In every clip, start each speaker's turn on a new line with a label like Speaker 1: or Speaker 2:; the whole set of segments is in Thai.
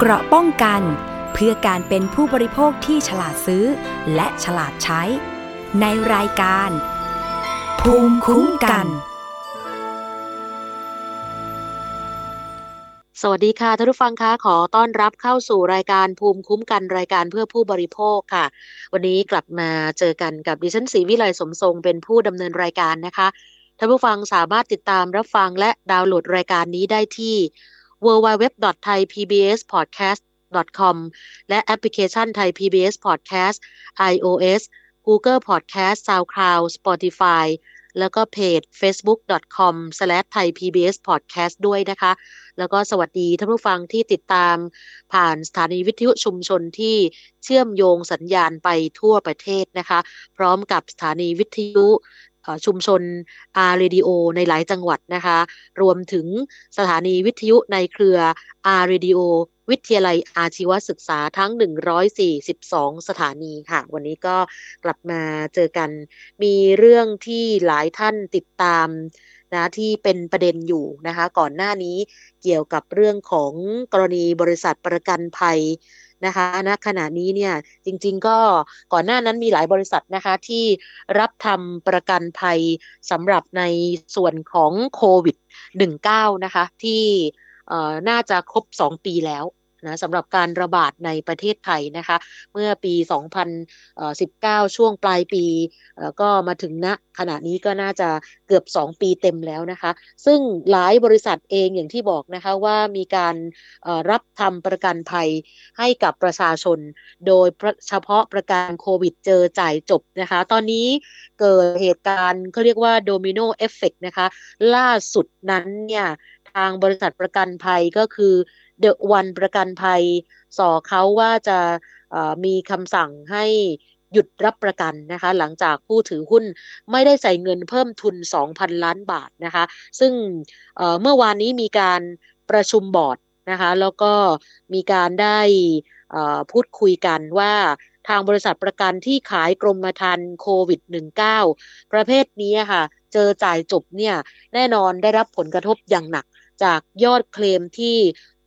Speaker 1: เกราะป้องกัน เพื่อการเป็นผู้บริโภคที่ฉลาดซื้อ และฉลาดใช้ ในรายการ ภูมิคุ้มกัน
Speaker 2: สวัสดีค่ะท่านผู้ฟังคะขอต้อนรับเข้าสู่รายการภูมิคุ้มกันรายการเพื่อผู้บริโภคค่ะ วันนี้กลับมาเจอกันกับดิฉันศรีวิไลสมทรงเป็นผู้ดำเนินรายการนะคะท่านผู้ฟังสามารถติดตามรับฟังและดาวน์โหลดรายการนี้ได้ที่ www.thaipbspodcast.com และแอปพลิเคชัน Thai PBS Podcast iOS Google Podcast SoundCloud Spotify แล้วก็เพจ facebook.com/thaipbspodcast ด้วยนะคะ แล้วก็สวัสดีท่านผู้ฟังที่ติดตามผ่านสถานีวิทยุชุมชนที่เชื่อมโยงสัญญาณไปทั่วประเทศนะคะ พร้อมกับสถานีวิทยุ ชุมชนอาร์เรดิโอในหลายจังหวัดนะคะ รวมถึงสถานีวิทยุในเครืออาร์เรดิโอวิทยาลัยอาชีวศึกษาทั้ง 142 สถานีค่ะ วันนี้ก็กลับมาเจอกัน มีเรื่องที่หลายท่านติดตามนะที่เป็นประเด็นอยู่นะคะ ก่อนหน้านี้เกี่ยวกับเรื่องของกรณีบริษัทประกันภัย นะคะณขณะนี้เนี่ยจริง ๆ ก็ก่อนหน้านั้นมีหลายบริษัทนะคะที่รับทำประกันภัยสำหรับในส่วนของโควิด -19 นะคะที่น่าจะครบ 2 ปีแล้ว นะสำหรับการระบาดในประเทศไทยนะคะ เมื่อปี 2019 ช่วงปลายปีก็มาถึงณขณะนี้ก็น่าจะเกือบ 2 ปีเต็มแล้วนะคะ ซึ่งหลายบริษัทเองอย่างที่บอกนะคะว่ามีการรับทำประกันภัยให้กับประชาชน โดยเฉพาะประกันโควิดเจอจ่ายจบนะคะ ตอนนี้เกิดเหตุการณ์เขาเรียกว่า domino effect นะคะ ล่าสุดนั้นเนี่ยทางบริษัทประกันภัยก็คือ เดอะวันประกันภัยส่อเค้าว่าจะมีคำสั่งให้หยุดรับประกันนะคะ หลังจากผู้ถือหุ้นไม่ได้ใส่เงินเพิ่มทุน 2,000 ล้านบาทนะคะ ซึ่งเมื่อวานนี้มีการประชุมบอร์ดนะคะ แล้วก็มีการได้พูดคุยกันว่าทางบริษัทประกันที่ขายกรมธรรม์โควิด -19 ประเภทนี้ค่ะ เจอจ่ายจบเนี่ย แน่นอนได้รับผลกระทบอย่างหนักจากยอดเคลมที่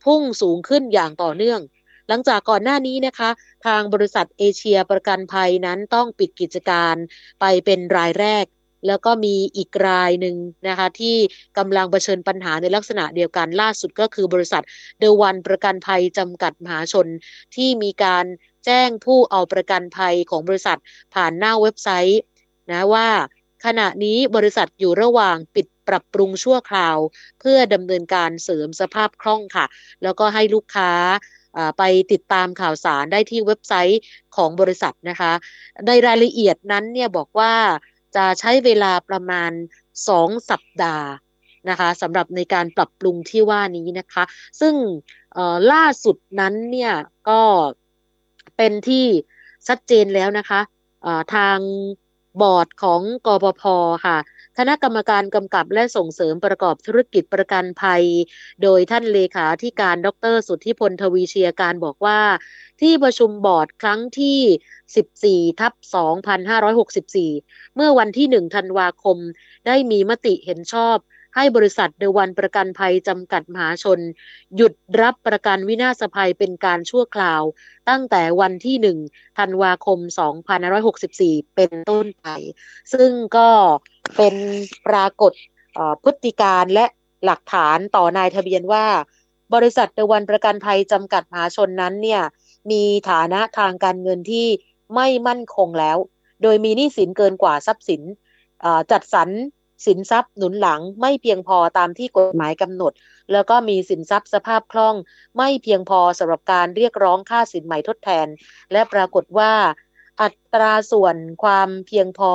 Speaker 2: พุ่งสูงขึ้นอย่างต่อเนื่อง หลังจากก่อนหน้านี้นะคะ ทางบริษัทเอเชียประกันภัยนั้นต้องปิดกิจการไปเป็นรายแรก แล้วก็มีอีกรายหนึ่งนะคะที่กำลังเผชิญปัญหาในลักษณะเดียวกันล่าสุดก็คือบริษัทเดวันประกันภัยจำกัดมหาชน ที่มีการแจ้งผู้เอาประกันภัยของบริษัทผ่านหน้าเว็บไซต์นะว่าขณะนี้บริษัทอยู่ระหว่างปิด ปรับปรุงชั่วคราว เพื่อดำเนินการเสริมสภาพคล่องค่ะ แล้วก็ให้ลูกค้าไปติดตามข่าวสารได้ที่เว็บไซต์ของบริษัทนะคะ ในรายละเอียดนั้นเนี่ยบอกว่าจะใช้เวลาประมาณ 2 สัปดาห์นะคะสำหรับในการปรับปรุงที่ว่านี้นะคะ ซึ่งล่าสุดนั้นเนี่ยก็เป็นที่ชัดเจนแล้วนะคะทางบอร์ดของกปพค่ะ คณะกรรมการกำกับและส่งเสริมประกอบธุรกิจประกันภัย โดยท่านเลขาที่การดร สุทธิพลทวีเชียการบอกว่า ที่ประชุมบอร์ดครั้งที่ 14 ทับ 2564 เมื่อวันที่ 1 ธันวาคม ได้มีมติเห็นชอบให้บริษัทเดวันประกันภัยจำกัดมหาชน หยุดรับประกันวินาศภัยเป็นการชั่วคราว ตั้งแต่วันที่ 1 ธันวาคม 2564 เป็นต้นไป ซึ่งก็ เป็นปรากฏพฤติการและหลักฐานต่อนายทะเบียนว่า บริษัทเดวันประกันภัยจำกัดมหาชนนั้นเนี่ยมีฐานะทางการเงินที่ไม่มั่นคงแล้ว โดยมีหนี้สินเกินกว่าทรัพย์สินจัดสรรสินทรัพย์หนุนหลังไม่เพียงพอตามที่กฎหมายกำหนด แล้วก็มีสินทรัพย์สภาพคล่อง ไม่เพียงพอสำหรับการเรียกร้องค่าสินใหม่ทดแทน และปรากฏว่า อัตราส่วนความเพียงพอ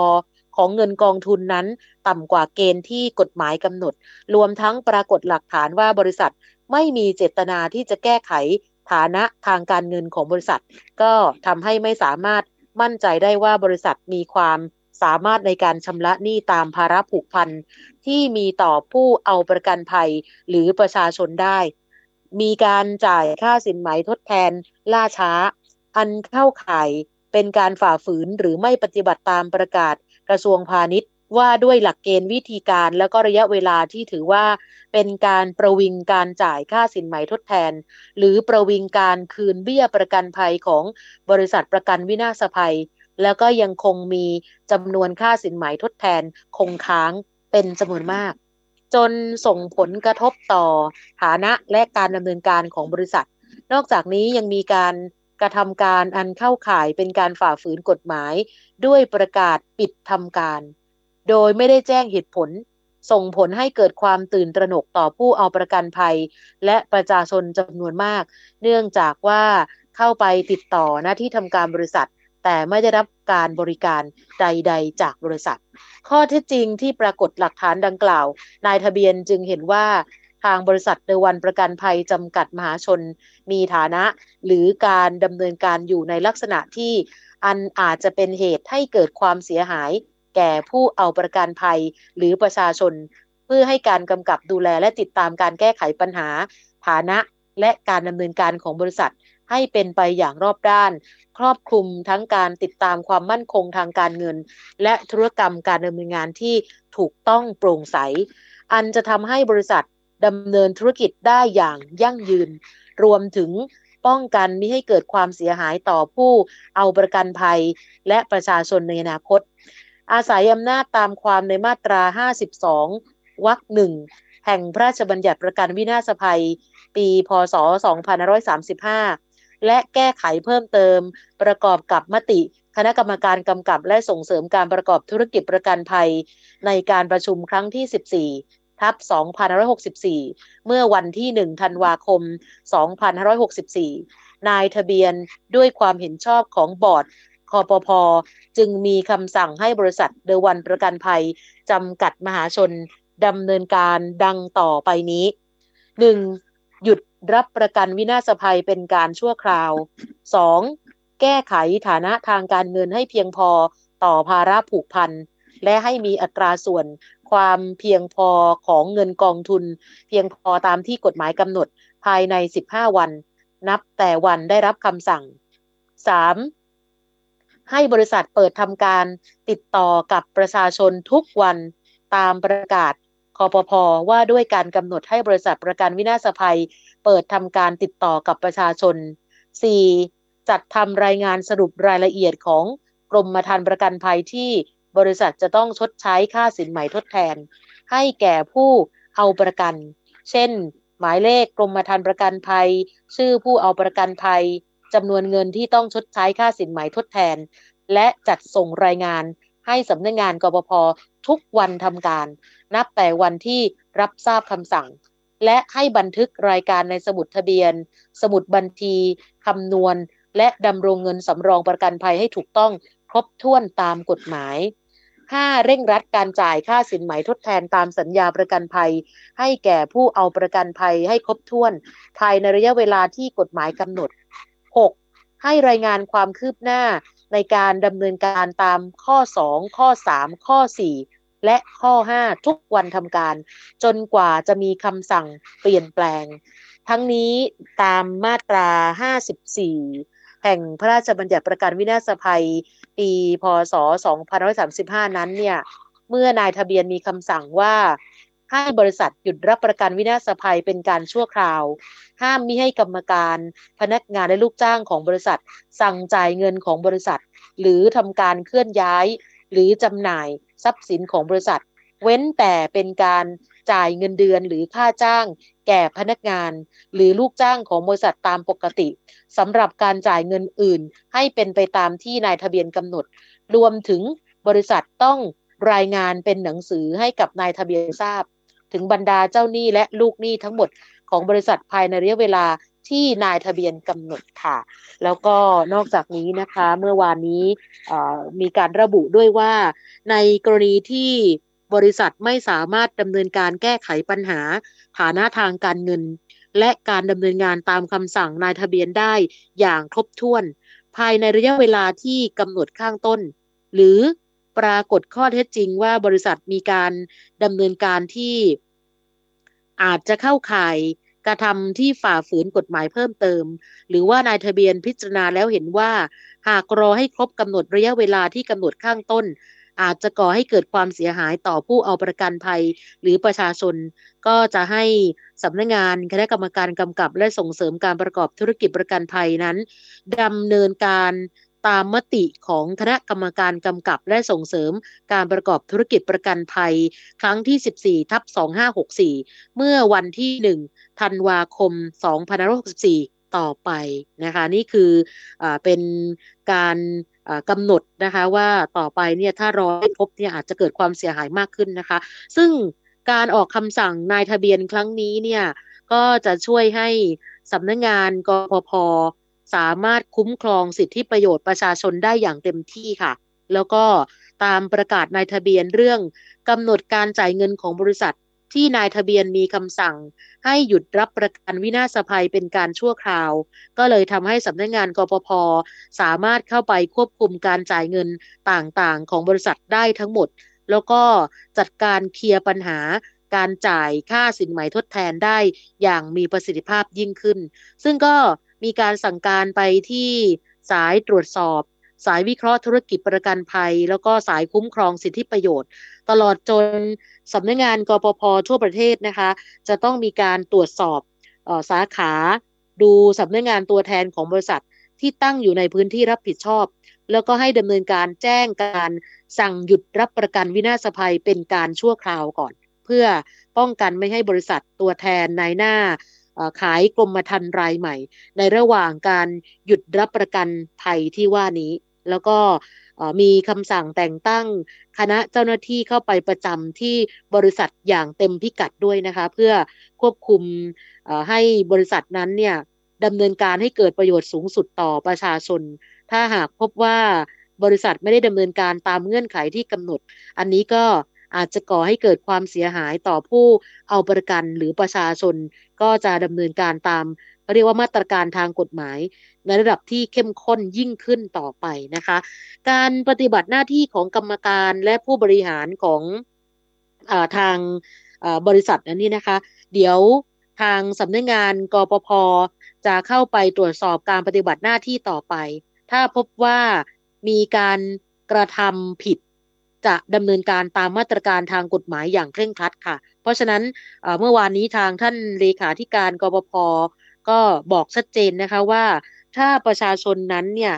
Speaker 2: ของเงินกองทุนนั้น ต่ำกว่าเกณฑ์ที่กฎหมายกำหนด รวมทั้งปรากฏหลักฐานว่าบริษัทไม่มีเจตนาที่จะแก้ไขฐานะทางการเงินของบริษัท ก็ทำให้ไม่สามารถมั่นใจได้ว่าบริษัทมีความสามารถในการชำระหนี้ตามภาระผูกพันที่มีต่อผู้เอาประกันภัยหรือประชาชนได้ มีการจ่ายค่าสินไหมทดแทน ล่าช้า อันเข้าข่ายเป็นการฝ่าฝืนหรือไม่ปฏิบัติตามประกาศ กระทรวงพาณิชย์ว่าด้วยหลักเกณฑ์วิธีการแล้วก็ระยะเวลาที่ถือว่า เป็นการประวิงการจ่ายค่าสินไหมทดแทน หรือประวิงการคืนเบี้ยประกันภัยของบริษัทประกันวินาศภัย แล้วก็ยังคงมีจำนวนค่าสินไหมทดแทนคงค้างเป็นจำนวนมาก จนส่งผลกระทบต่อฐานะและการดำเนินการของบริษัท นอกจากนี้ยังมีการ กระทำการอันเข้าข่ายเป็นการฝ่าฝืนกฎหมาย ด้วยประกาศปิดทำการ โดยไม่ได้แจ้งเหตุผล ส่งผลให้เกิดความตื่นตระหนกต่อผู้เอาประกันภัย และประชาชนจำนวนมาก เนื่องจากว่าเข้าไปติดต่อหน้าที่ทำการบริษัท แต่ไม่ได้รับการบริการใด ๆ จากบริษัท ข้อเท็จจริงที่ปรากฏหลักฐานดังกล่าว นายทะเบียนจึงเห็นว่าางบริษัทเดวันประกันภัยจำกัดมหาชน มีฐานะ หรือการดำเนินการอยู่ในลักษณะที่อันอาจจะเป็นเหตุให้เกิดความเสียหาย แก่ผู้เอาประกันภัยหรือประชาชน เพื่อให้การกำกับดูแลและติดตามการแก้ไขปัญหา ฐานะและการดำเนินการของบริษัท ให้เป็นไปอย่างรอบด้าน ครอบคลุมทั้งการติดตามความมั่นคงทางการเงิน และธุรกรรมการดำเนินงานที่ถูกต้องโปร่งใส อันจะทำให้บริษัท ดำเนินธุรกิจได้อย่างยั่งยืน รวมถึงป้องกันมิให้เกิดความเสียหายต่อผู้เอาประกันภัยและประชาชนในอนาคต อาศัยอำนาจตามความในมาตรา 52 วรรคหนึ่งแห่งพระราชบัญญัติประกันวินาศภัย ปี พศ 2535 และแก้ไขเพิ่มเติมประกอบกับมติคณะกรรมการกำกับและส่งเสริมการประกอบธุรกิจประกันภัย ในการประชุมครั้งที่ 14 ทับ2564 เมื่อวันที่ 1 ธันวาคม 2564 นายทะเบียนด้วยความเห็นชอบของบอร์ดคอปพจึงมีคำสั่งให้บริษัทเดวันประกันภัย จำกัดมหาชนดำเนินการดังต่อไปนี้ 1. หยุดรับประกันวินาศภัยเป็นการชั่วคราว 2. แก้ไขฐานะทางการเงินให้เพียงพอต่อภาระผูกพัน และให้มีอัตราส่วน ความเพียงพอของเงินกองทุน เพียงพอตามที่กฎหมายกำหนดภายใน 15 วัน นับแต่วันได้รับคำสั่ง 3. ให้บริษัทเปิดทำการติดต่อกับประชาชนทุกวันตามประกาศคอปพอว่าด้วยการกำหนดให้บริษัทประกันวินาศภัย เปิดทำการติดต่อกับประชาชน 4. จัดทำรายงานสรุปรายละเอียดของกรมธรรม์ประกันภัยที่ บริษัทจะต้องชดใช้ค่าสินไหมทดแทน ให้แก่ผู้เอาประกัน เช่น หมายเลขกรมธรรม์ประกันภัย ชื่อผู้เอาประกันภัยจำนวนเงินที่ต้องชดใช้ค่าสินไหมทดแทน และจัดส่งรายงานให้สำนักงงานกบพทุกวันทำการ นับแต่วันที่รับทราบคำสั่ง และให้บันทึกรายการในสมุดทะเบียน สมุดบัญชีคำนวณ และดำรงเงินสำรองประกันภัยให้ถูกต้องครบถ้วนตามกฎหมาย 5. เร่งรัดการจ่ายค่าสินไหมทดแทนตามสัญญาประกันภัย ให้แก่ผู้เอาประกันภัยให้ครบถ้วน ภายในระยะเวลาที่กฎหมายกำหนด 6. ให้รายงานความคืบหน้าในการดำเนินการตามข้อ 2 ข้อ 3 ข้อ 4 และข้อ 5 ทุกวันทำการ จนกว่าจะมีคำสั่งเปลี่ยนแปลง ทั้งนี้ตามมาตรา 54 แห่งพระราชบัญญัติประกันวินาศภัย ปีพศ 2535 นั้นเนี่ย เมื่อนายทะเบียนมีคำสั่งว่า ให้บริษัทหยุดรับประกันวินาศภัยเป็นการชั่วคราว ห้ามมิให้กรรมการพนักงานและลูกจ้างของบริษัท สั่งจ่ายเงินของบริษัท หรือทำการเคลื่อนย้าย หรือจำหน่ายทรัพย์สินของบริษัท เว้นแต่เป็นการจ่ายเงินเดือนหรือค่าจ้าง แก่พนักงาน หรือลูกจ้างของบริษัทตามปกติสำหรับการจ่ายเงินอื่น ให้เป็นไปตามที่นายทะเบียนกำหนด รวมถึงบริษัทต้องรายงานเป็นหนังสือให้กับนายทะเบียนทราบ ถึงบรรดาเจ้าหนี้และลูกหนี้ทั้งหมดของบริษัทภายในระยะเวลาที่นายทะเบียนกำหนดค่ะ แล้วก็นอกจากนี้นะคะ เมื่อวานนี้มีการระบุด้วยว่าในกรณีที่ บริษัทไม่สามารถดำเนินการแก้ไขปัญหา ฐานะทางการเงิน และการดำเนินงานตามคำสั่งนายทะเบียนได้อย่างครบถ้วน ภายในระยะเวลาที่กำหนดข้างต้น หรือปรากฏข้อเท็จจริงว่าบริษัทมีการดำเนินการที่อาจจะเข้าข่ายกระทำที่ฝ่าฝืนกฎหมายเพิ่มเติม หรือว่านายทะเบียนพิจารณาแล้วเห็นว่า หากรอให้ครบกำหนดระยะเวลาที่กำหนดข้างต้น อาจจะก่อให้เกิดความเสียหายต่อผู้เอาประกันภัยหรือประชาชน ก็จะให้สำนักงงานคณะกรรมการกำกับ และส่งเสริมการประกอบธุรกิจประกันภัยนั้นดำเนินการตามมติของคณะกรรมการกำกับและส่งเสริมการประกอบธุรกิจประกันภัย ครั้งที่ 14ทับ2564 เมื่อวันที่ 1 ธันวาคม 2564 ต่อไปนะคะ นี่คืออเป็นการ กำหนดนะคะว่าต่อไปเนี่ยถ้ารอให้พบเนี่ยอาจจะเกิดความเสียหายมากขึ้นนะคะ ซึ่งการออกคำสั่งนายทะเบียนครั้งนี้เนี่ยก็จะช่วยให้สำนักงงานกพพสามารถคุ้มครองสิทธิประโยชน์ประชาชนได้อย่างเต็มที่ค่ะ แล้วก็ตามประกาศนายทะเบียนเรื่องกำหนดการจ่ายเงินของบริษัท ที่นายทะเบียนมีคำสั่ง ให้หยุดรับประกันวินาศภัยเป็นการชั่วคราว ก็เลยทำให้สำนักงงานกปพสามารถเข้าไปควบคุมการจ่ายเงินต่างๆ ของบริษัทได้ทั้งหมด แล้วก็จัดการเคลียร์ปัญหาการจ่ายค่าสินไหมทดแทนได้อย่างมีประสิทธิภาพยิ่งขึ้น ซึ่งก็มีการสั่งการไปที่สายตรวจสอบ สายวิเคราะห์ธุรกิจประกันภัย แล้วก็สายคุ้มครองสิทธิประโยชน์ ตลอดจนสำนักงงานกปพทั่วประเทศนะคะ จะต้องมีการตรวจสอบออสาขา ดูสำนักงงานตัวแทนของบริษัทที่ตั้งอยู่ในพื้นที่รับผิดชอบ แล้วก็ให้ดำเนินการแจ้งการสั่งหยุดรับประกันวินาศภัยเป็นการชั่วคราวก่อน เพื่อป้องกันไม่ให้บริษัทตัวแทนนายหน้าขายกรมธรรม์รายใหม่ ในระหว่างการหยุดรับประกันภัยที่ว่านี้ แล้วก็ มีคำสั่งแต่งตั้งคณะเจ้าหน้าที่เข้าไปประจำที่บริษัทอย่างเต็มพิกัดด้วยนะคะ เพื่อควบคุมให้บริษัทนั้นเนี่ยดำเนินการให้เกิดประโยชน์สูงสุดต่อประชาชน ถ้าหากพบว่าบริษัทไม่ได้ดำเนินการตามเงื่อนไขที่กำหนด อันนี้ก็อาจจะก่อให้เกิดความเสียหายต่อผู้เอาประกันหรือประชาชน ก็จะดำเนินการตามเรียกว่ามาตรการทางกฎหมาย ในระดับที่เข้มข้นยิ่งขึ้นต่อไปนะคะ การปฏิบัติหน้าที่ของกรรมการและผู้บริหารของอทางบริษัทนั้นนี่นะคะ เดี๋ยวทางสำนักงงานกปพจะเข้าไปตรวจสอบการปฏิบัติหน้าที่ต่อไป ถ้าพบว่ามีการกระทำผิดจะดำเนินการตามมาตรการทางกฎหมายอย่างเคร่งครัดค่ะ ราะฉะนั้นเมื่อวานนี้ทางท่านเลขาธิการกบพก็บอกชัดเจนนะคะว่า ถ้าประชาชนนั้นเนี่ย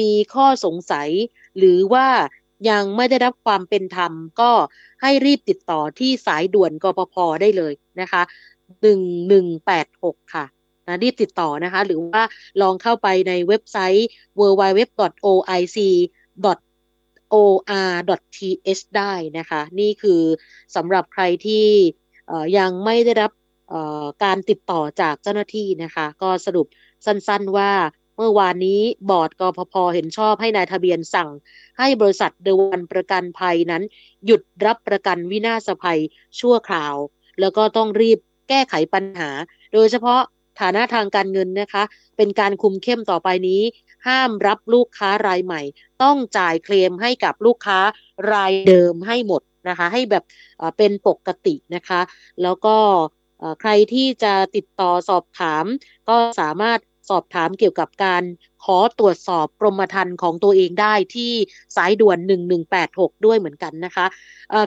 Speaker 2: มีข้อสงสัย หรือว่ายังไม่ได้รับความเป็นธรรม ก็ให้รีบติดต่อที่สายด่วนกปพได้เลยนะคะ1186 ค่ะนะรีบติดต่อนะคะ หรือว่าลองเข้าไปในเว็บไซต์ www.oic or.th ได้นะคะ นี่คือสำหรับใครที่ยังไม่ได้รับการติดต่อจากเจ้าหน้าที่นะคะ ก็สรุปสั้นๆว่าเมื่อวานนี้บอร์ดกพพเห็นชอบให้นายทะเบียนสั่ง ให้บริษัทเดวันประกันภัยนั้น หยุดรับประกันวินาศภัยชั่วคราว แล้วก็ต้องรีบแก้ไขปัญหา โดยเฉพาะฐานะทางการเงินนะคะ เป็นการคุมเข้มต่อไปนี้ ห้ามรับลูกค้ารายใหม่ ต้องจ่ายเคลมให้กับลูกค้ารายเดิมให้หมดนะคะ ให้แบบเป็นปกตินะคะ แล้วก็ใครที่จะติดต่อสอบถาม ก็สามารถสอบถามเกี่ยวกับการขอตรวจสอบกรมธรรม์ของตัวเองได้ที่สายด่วน 1186 ด้วยเหมือนกันนะคะ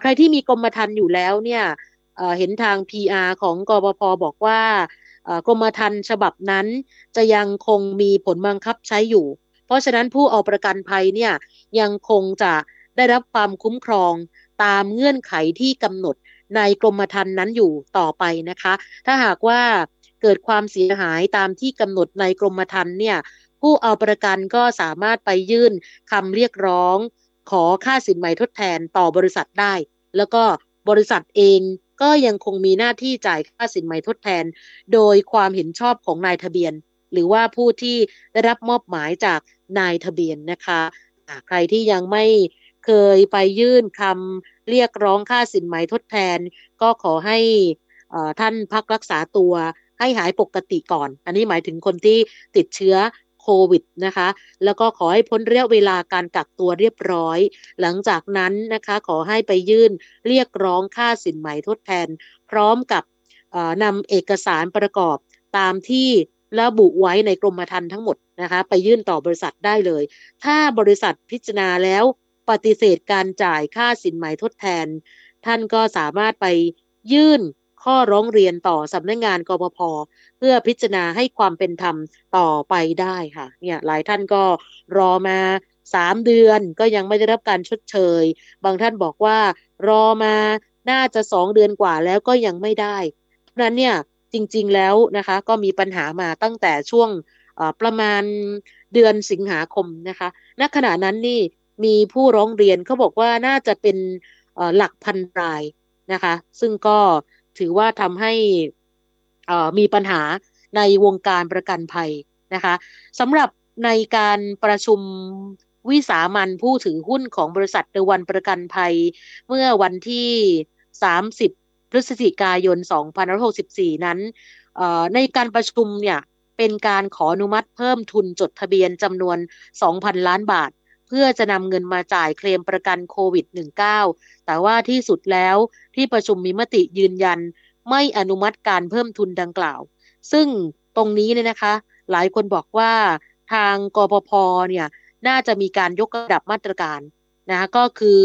Speaker 2: ใครที่มีกรมธรรม์อยู่แล้วเนี่ยเห็นทาง PR ของกบพบอกว่า กรมธรรม์ฉบับนั้นจะยังคงมีผลบังคับใช้อยู่ เพราะฉะนั้นผู้เอาประกันภัยเนี่ยยังคงจะได้รับความคุ้มครองตามเงื่อนไขที่กำหนดในกรมธรรม์นั้นอยู่ต่อไปนะคะ ถ้าหากว่าเกิดความเสียหายตามที่กำหนดในกรมธรรม์เนี่ยผู้เอาประกันก็สามารถไปยื่นคำเรียกร้อง ขอค่าสินไหมทดแทนต่อบริษัทได้ แล้วก็บริษัทเอง ก็ยังคงมีหน้าที่จ่ายค่าสินไหมทดแทน โดยความเห็นชอบของนายทะเบียน หรือว่าผู้ที่ได้รับมอบหมายจากนายทะเบียนนะคะใครที่ยังไม่เคยไปยื่นคำเรียกร้องค่าสินไหมทดแทน ก็ขอให้ท่านพักรักษาตัวให้หายปกติก่อน อันนี้หมายถึงคนที่ติดเชื้อ โควิดนะคะ แล้วก็ขอให้พ้นระยะเวลาการกักตัวเรียบร้อย หลังจากนั้นนะคะขอให้ไปยื่นเรียกร้องค่าสินไหมทดแทน พร้อมกับนำเอกสารประกอบตามที่ระบุไว้ในกรมธรรม์ทั้งหมดนะคะไปยื่นต่อบริษัทได้เลย ถ้าบริษัทพิจารณาแล้วปฏิเสธการจ่ายค่าสินไหมทดแทน ท่านก็สามารถไปยื่น ข้อร้องเรียนต่อสำนักงงานกปพเพื่อพิจารณาให้ความเป็นธรรมต่อไปได้ค่ะเนี่ยหลายท่านก็รอมาสามเดือนก็ยังไม่ได้รับการชดเชย บางท่านบอกว่ารอมาน่าจะสองเดือนกว่าแล้วก็ยังไม่ได้เพราะนั้นเนี่ยจริงๆแล้วนะคะก็มีปัญหามาตั้งแต่ช่วงประมาณเดือนสิงหาคมนะคะณขณะนั้นนี่มีผู้ร้องเรียนเขาบอกว่าน่าจะเป็นหลักพันรายนะคะ ซึ่งก็ ถือว่าทำให้มีปัญหาในวงการประกันภัยนะคะสำหรับในการประชุมวิสามันผู้ถือหุ้นของบริษัทเดวันประกันภัย เมื่อวันที่ 30 พฤศจิกายน 2564 นั้น ในการประชุมเนี่ยเป็นการขออนุมัติเพิ่มทุนจดทะเบียนจำนวน 2,000 ล้านบาท เพื่อจะนำเงินมาจ่ายเคลมประกันโควิด -19 แต่ว่าที่สุดแล้วที่ประชุมมีมติยืนยัน ไม่อนุมัติการเพิ่มทุนดังกล่าว ซึ่งตรงนี้เนี่ยนะคะ หลายคนบอกว่าทางกปพเนี่ยน่าจะมีการยกระดับมาตรการนะคะก็คือ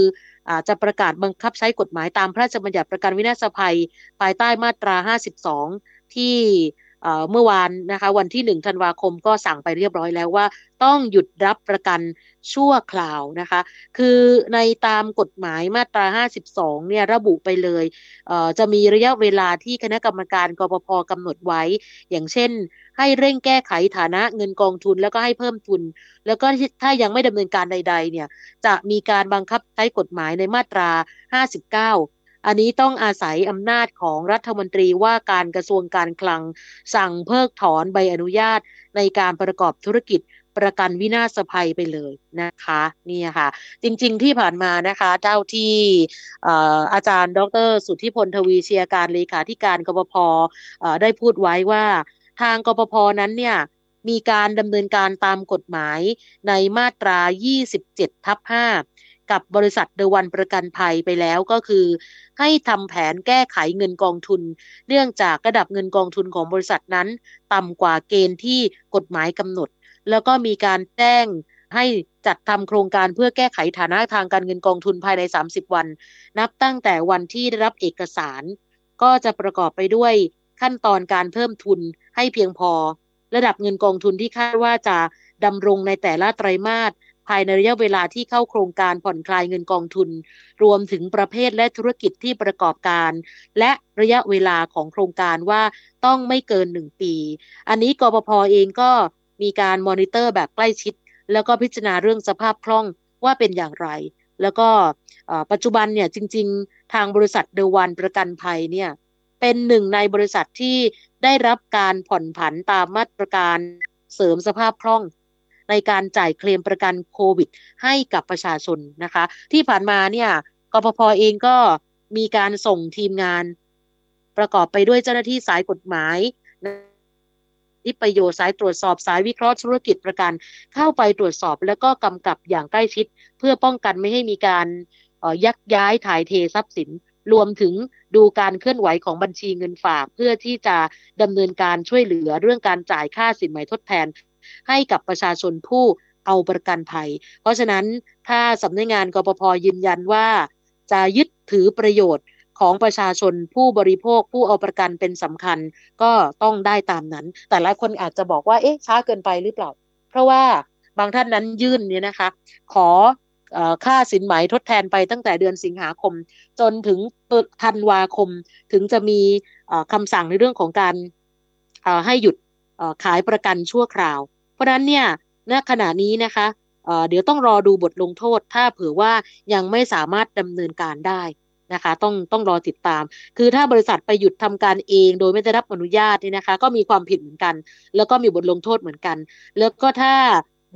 Speaker 2: อาจะประกาศบังคับใช้กฎหมายตามพระราชบัญญัติประกันวินาศภัย ภายใต้มาตรา 52 ที่ เมื่อวานนะคะวันที่ 1 ธันวาคมก็สั่งไปเรียบร้อยแล้วว่า ต้องหยุดรับประกันชั่วคราวนะคะ คือในตามกฎหมายมาตรา 52 เนี่ยระบุไปเลยเจะมีระยะเวลาที่คณะกรรมการกปพกำหนดไว้ อย่างเช่น ให้เร่งแก้ไขฐานะเงินกองทุนแล้วก็ให้เพิ่มทุน แล้วก็ถ้ายังไม่ดำเนินการใด ๆ เนี่ยจะมีการบังคับใช้กฎหมายในมาตรา 59 อันนี้ต้องอาศัยอำนาจของรัฐมนตรีว่าการกระทรวงการคลัง สั่งเพิกถอนใบอนุญาตในการประกอบธุรกิจประกันวินาศภัยไปเลยนะคะนี่ค่ะ จริงๆที่ผ่านมานะคะ เจ้าที่อาจารย์ ดร สุทธิพลทวีเชียการเลขาธิการกปพได้พูดไว้ว่าทางกปพนั้นเนี่ยมีการดำเนินการตามกฎหมายในมาตรา 27 ทับ 5 กับบริษัทเดวันประกันภัยไปแล้วก็คือ ให้ทำแผนแก้ไขเงินกองทุน เนื่องจากระดับเงินกองทุนของบริษัทนั้น ต่ำกว่าเกณฑ์ที่กฎหมายกำหนด แล้วก็มีการแจ้งให้จัดทำโครงการเพื่อแก้ไขฐานะทางการเงินกองทุนภายใน 30 วัน นับตั้งแต่วันที่ได้รับเอกสาร ก็จะประกอบไปด้วยขั้นตอนการเพิ่มทุนให้เพียงพอ ระดับเงินกองทุนที่คาดว่าจะดำรงในแต่ละไตรมาส ภายในระยะเวลาที่เข้าโครงการผ่อนคลายเงินกองทุน รวมถึงประเภทและธุรกิจที่ประกอบการ และระยะเวลาของโครงการว่าต้องไม่เกินหนึ่งปี อันนี้กปพอเองก็มีการมอนิเตอร์แบบใกล้ชิด แล้วก็พิจารณาเรื่องสภาพคล่องว่าเป็นอย่างไร แล้วก็ปัจจุบันเนี่ยจริง ๆ ทางบริษัทเดวันประกันภัยเนี่ยเป็นหนึ่งในบริษัทที่ได้รับการผ่อนผันตามมาตรการเสริมสภาพคล่อง ในการจ่ายเคลมประกันโควิด ให้กับประชาชนนะคะ ที่ผ่านมาเนี่ยกพพเองก็มีการส่งทีมงาน ประกอบไปด้วยเจ้าหน้าที่สายกฎหมายที่ประโยชน์สายตรวจสอบสายวิเคราะห์ธุรกิจประกัน เข้าไปตรวจสอบแล้วก็กำกับอย่างใกล้ชิด เพื่อป้องกันไม่ให้มีการยักย้ายถ่ายเททรัพย์สิน รวมถึงดูการเคลื่อนไหวของบัญชีเงินฝาก เพื่อที่จะดำเนินการช่วยเหลือเรื่องการจ่ายค่าสินไหมทดแทน ให้กับประชาชนผู้เอาประกันภัย เพราะฉะนั้นถ้าสำนักงานกปพยืนยันว่า จะยึดถือประโยชน์ของประชาชนผู้บริโภคผู้เอาประกันเป็นสำคัญ ก็ต้องได้ตามนั้น แต่หลายคนอาจจะบอกว่าเอ๊ะช้าเกินไปหรือเปล่า เพราะว่าบางท่านนั้นยื่นเนี่ยนะคะ ขอค่าสินไหมทดแทนไปตั้งแต่เดือนสิงหาคม จนถึงธันวาคมถึงจะมีคำสั่งในเรื่องของการให้หยุด ขายประกันชั่วคราว เพราะนั้นเนี่ยณขณะนี้นะคะเดี๋ยวต้องรอดูบทลงโทษ ถ้าเผื่อว่ายังไม่สามารถดำเนินการได้นะคะ ต้องต้องรอติดตาม คือถ้าบริษัทไปหยุดทำการเอง โดยไม่ได้รับอนุญาตนี่นะคะ ก็มีความผิดเหมือนกัน แล้วก็มีบทลงโทษเหมือนกัน แล้วก็ถ้า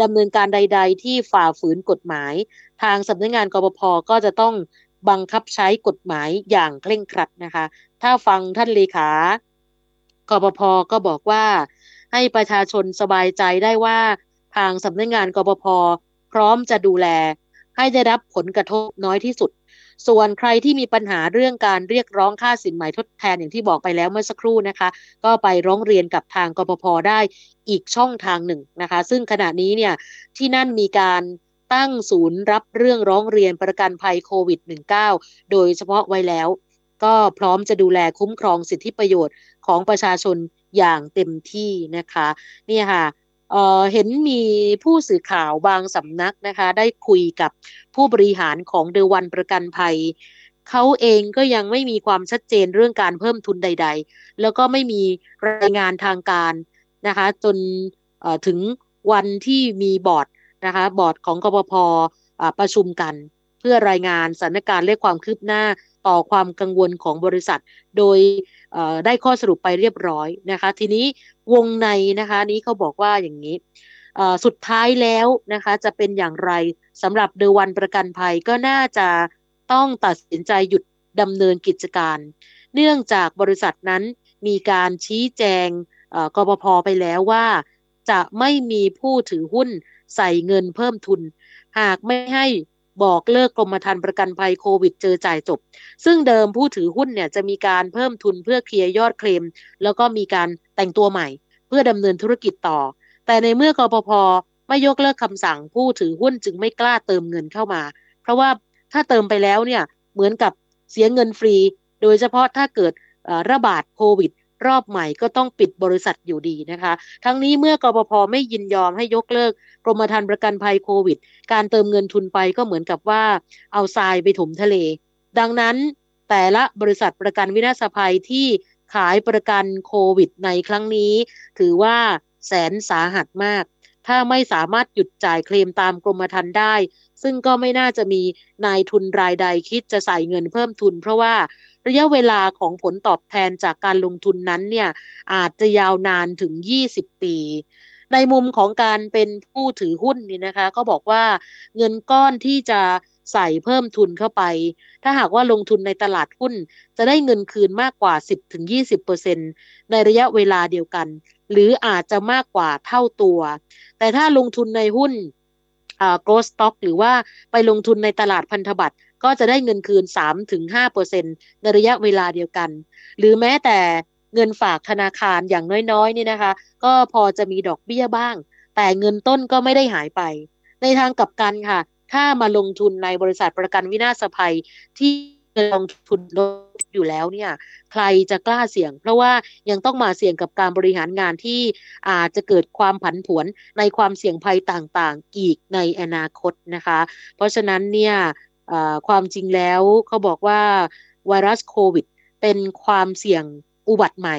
Speaker 2: ดำเนินการใด ๆ ที่ฝ่าฝืนกฎหมาย ทางสำนักงงานกบพก็จะต้องบังคับใช้กฎหมายอย่างเคร่งครัดนะคะ ถ้าฟังท่านเลขากบพก็บอกว่า ให้ประชาชนสบายใจได้ว่าทางสำนักงงานกบพพร้อมจะดูแล ให้ได้รับผลกระทบน้อยที่สุด ส่วนใครที่มีปัญหาเรื่องการเรียกร้องค่าสินไหม่ทดแทนอย่างที่บอกไปแล้วเมื่อสักครู่นะคะ ก็ไปร้องเรียนกับทางกบพได้อีกช่องทางหนึ่งนะคะ ซึ่งขณะนี้เนี่ยที่นั่นมีการตั้งศูนย์รับเรื่องร้องเรียนประกันภัยโควิด -19 โดยเฉพาะไว้แล้ว ก็พร้อมจะดูแลคุ้มครองสิทธิประโยชน์ของประชาชนอย่างเต็มที่นะคะนี่ค่ะเเห็นมีผู้สื่อข่าวบางสำนักนะคะ ได้คุยกับผู้บริหารของเดวันประกันภัยเขาเองก็ยังไม่มีความชัดเจนเรื่องการเพิ่มทุนใด ๆ แล้วก็ไม่มีรายงานทางการนะคะ จนถึงวันที่มีบอร์ดนะคะบอร์ดของกบพประชุมกัน พื่อรายงานสถานการณ์และความคืบหน้าต่อความกังวลของบริษัท โดยได้ข้อสรุปไปเรียบร้อยนะคะ ทีนี้วงในนะคะนี้เขาบอกว่าอย่างนี้สุดท้ายแล้วนะคะจะเป็นอย่างไรสำหรับเดวันประกันภัยก็น่าจะต้องตัดสินใจหยุดดำเนินกิจการ เนื่องจากบริษัทนั้นมีการชี้แจงกบพไปแล้วว่า จะไม่มีผู้ถือหุ้นใส่เงินเพิ่มทุน หากไม่ให้ บอกเลิกกรมธรรม์ประกันภัยโควิดเจอจ่ายจบ ซึ่งเดิมผู้ถือหุ้นเนี่ยจะมีการเพิ่มทุนเพื่อเคลียร์ยอดเคลม แล้วก็มีการแต่งตัวใหม่ เพื่อดำเนินธุรกิจต่อ แต่ในเมื่อกปพไม่ยกเลิกคำสั่งผู้ถือหุ้นจึงไม่กล้าเติมเงินเข้ามา เพราะว่าถ้าเติมไปแล้วเนี่ยเหมือนกับเสียเงินฟรี โดยเฉพาะถ้าเกิดระบาดโควิด รอบใหม่ก็ต้องปิดบริษัทอยู่ดีนะคะ ทั้งนี้เมื่อกปพไม่ยินยอมให้ยกเลิก กรมธรรม์ประกันภัยโควิด การเติมเงินทุนไปก็เหมือนกับว่าเอาทรายไปถมทะเล ดังนั้นแต่ละบริษัทประกันวินาศภัยที่ขายประกันโควิดในครั้งนี้ ถือว่าแสนสาหัสมาก ถ้าไม่สามารถหยุดจ่ายเคลมตามกรมธรรม์ได้ ซึ่งก็ไม่น่าจะมีนายทุนรายใดคิดจะใส่เงินเพิ่มทุน เพราะว่า ระยะเวลาของผลตอบแทนจากการลงทุนนั้นเนี่ยอาจจะยาวนานถึง 20 ปี ในมุมของการเป็นผู้ถือหุ้นนี่นะคะ ก็บอกว่าเงินก้อนที่จะใส่เพิ่มทุนเข้าไป ถ้าหากว่าลงทุนในตลาดหุ้น จะได้เงินคืนมากกว่า 10-20%ในระยะเวลาเดียวกัน หรืออาจจะมากกว่าเท่าตัว แต่ถ้าลงทุนในหุ้นอ่า growth stock หรือว่าไปลงทุนในตลาดพันธบัตร ก็จะได้เงินคืน 3-5%ในระยะเวลาเดียวกัน หรือแม้แต่เงินฝากธนาคารอย่างน้อยๆนี่นะคะ ก็พอจะมีดอกเบี้ยบ้าง แต่เงินต้นก็ไม่ได้หายไป ในทางกลับกันค่ะ ถ้ามาลงทุนในบริษัทประกันวินาศภัยที่ลงทุนลดอยู่แล้วเนี่ย ใครจะกล้าเสี่ยง เพราะว่ายังต้องมาเสี่ยงกับการบริหารงานที่อาจจะเกิดความผันผวนในความเสี่ยงภัยต่างๆ อีกในอนาคตนะคะ เพราะฉะนั้นเนี่ย ความจริงแล้วเขาบอกว่าไวรัสโควิด เป็นความเสี่ยงอุบัติใหม่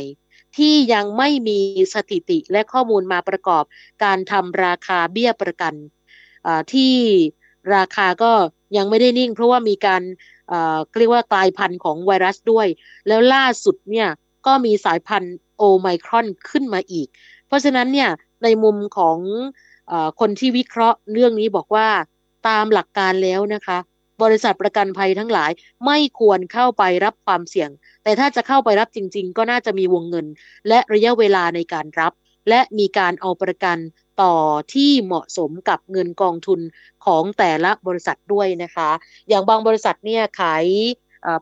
Speaker 2: ที่ยังไม่มีสถิติและข้อมูลมาประกอบการทำราคาเบี้ยประกันที่ราคาก็ยังไม่ได้นิ่ง เพราะว่ามีการเรียกว่ากลายพันธุ์ของไวรัสด้วย แล้วล่าสุดเนี่ยก็มีสายพันธุ์โอไมครอนขึ้นมาอีก เพราะฉะนั้นเนี่ยในมุมของอคนที่วิเคราะห์เรื่องนี้บอกว่าตามหลักการแล้วนะคะ บริษัทประกันภัยทั้งหลายไม่ควรเข้าไปรับความเสี่ยง แต่ถ้าจะเข้าไปรับจริง ๆ ก็น่าจะมีวงเงิน และระยะเวลาในการรับ และมีการเอาประกันต่อที่เหมาะสมกับเงินกองทุนของแต่ละบริษัทด้วยนะคะ อย่างบางบริษัทเนี่ยขาย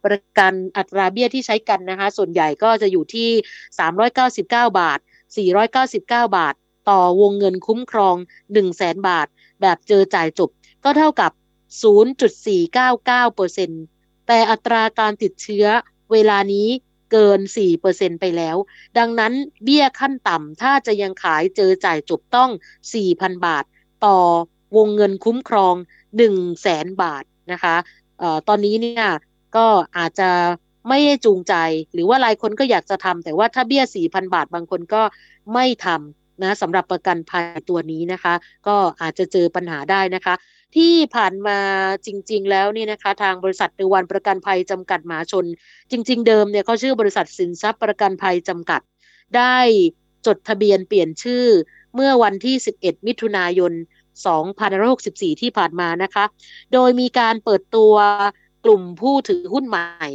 Speaker 2: ประกันอัตราเบี้ยที่ใช้กันนะคะ ส่วนใหญ่ก็จะอยู่ที่ 399 บาท 499 บาท ต่อวงเงินคุ้มครอง 1 0 0 0 0แบาท แบบเจอจ่ายจบ ก็เท่ากับ 0.499%แต่อัตราการติดเชื้อเวลานี้เกิน 4%ไปแล้ว ดังนั้นเบี้ยขั้นต่ำถ้าจะยังขายเจอจ่ายจบต้อง 4,000 บาท ต่อวงเงินคุ้มครอง 100,000 บาทนะคะออตอนนี้เนี่ยก็อาจจะไม่ได้จูงใจ หรือว่าหลายคนก็อยากจะทำแต่ว่าถ้าเบี้ย 4,000 บาทบางคนก็ไม่ทำ นะสำหรับประกันภัยตัวนี้นะคะ ก็อาจจะเจอปัญหาได้นะคะ ที่ผ่านมาจริง ๆ แล้วนี่นะคะ ทางบริษัทเดวันประกันภัยจำกัดหมาชน จริง ๆ เดิมเนี่ยเขาชื่อบริษัทสินทรัพย์ประกันภัยจำกัด ได้จดทะเบียนเปลี่ยนชื่อเมื่อวันที่ 11 มิถุนายน 2564 ที่ผ่านมานะคะ โดยมีการเปิดตัวกลุ่มผู้ถือหุ้นใหม่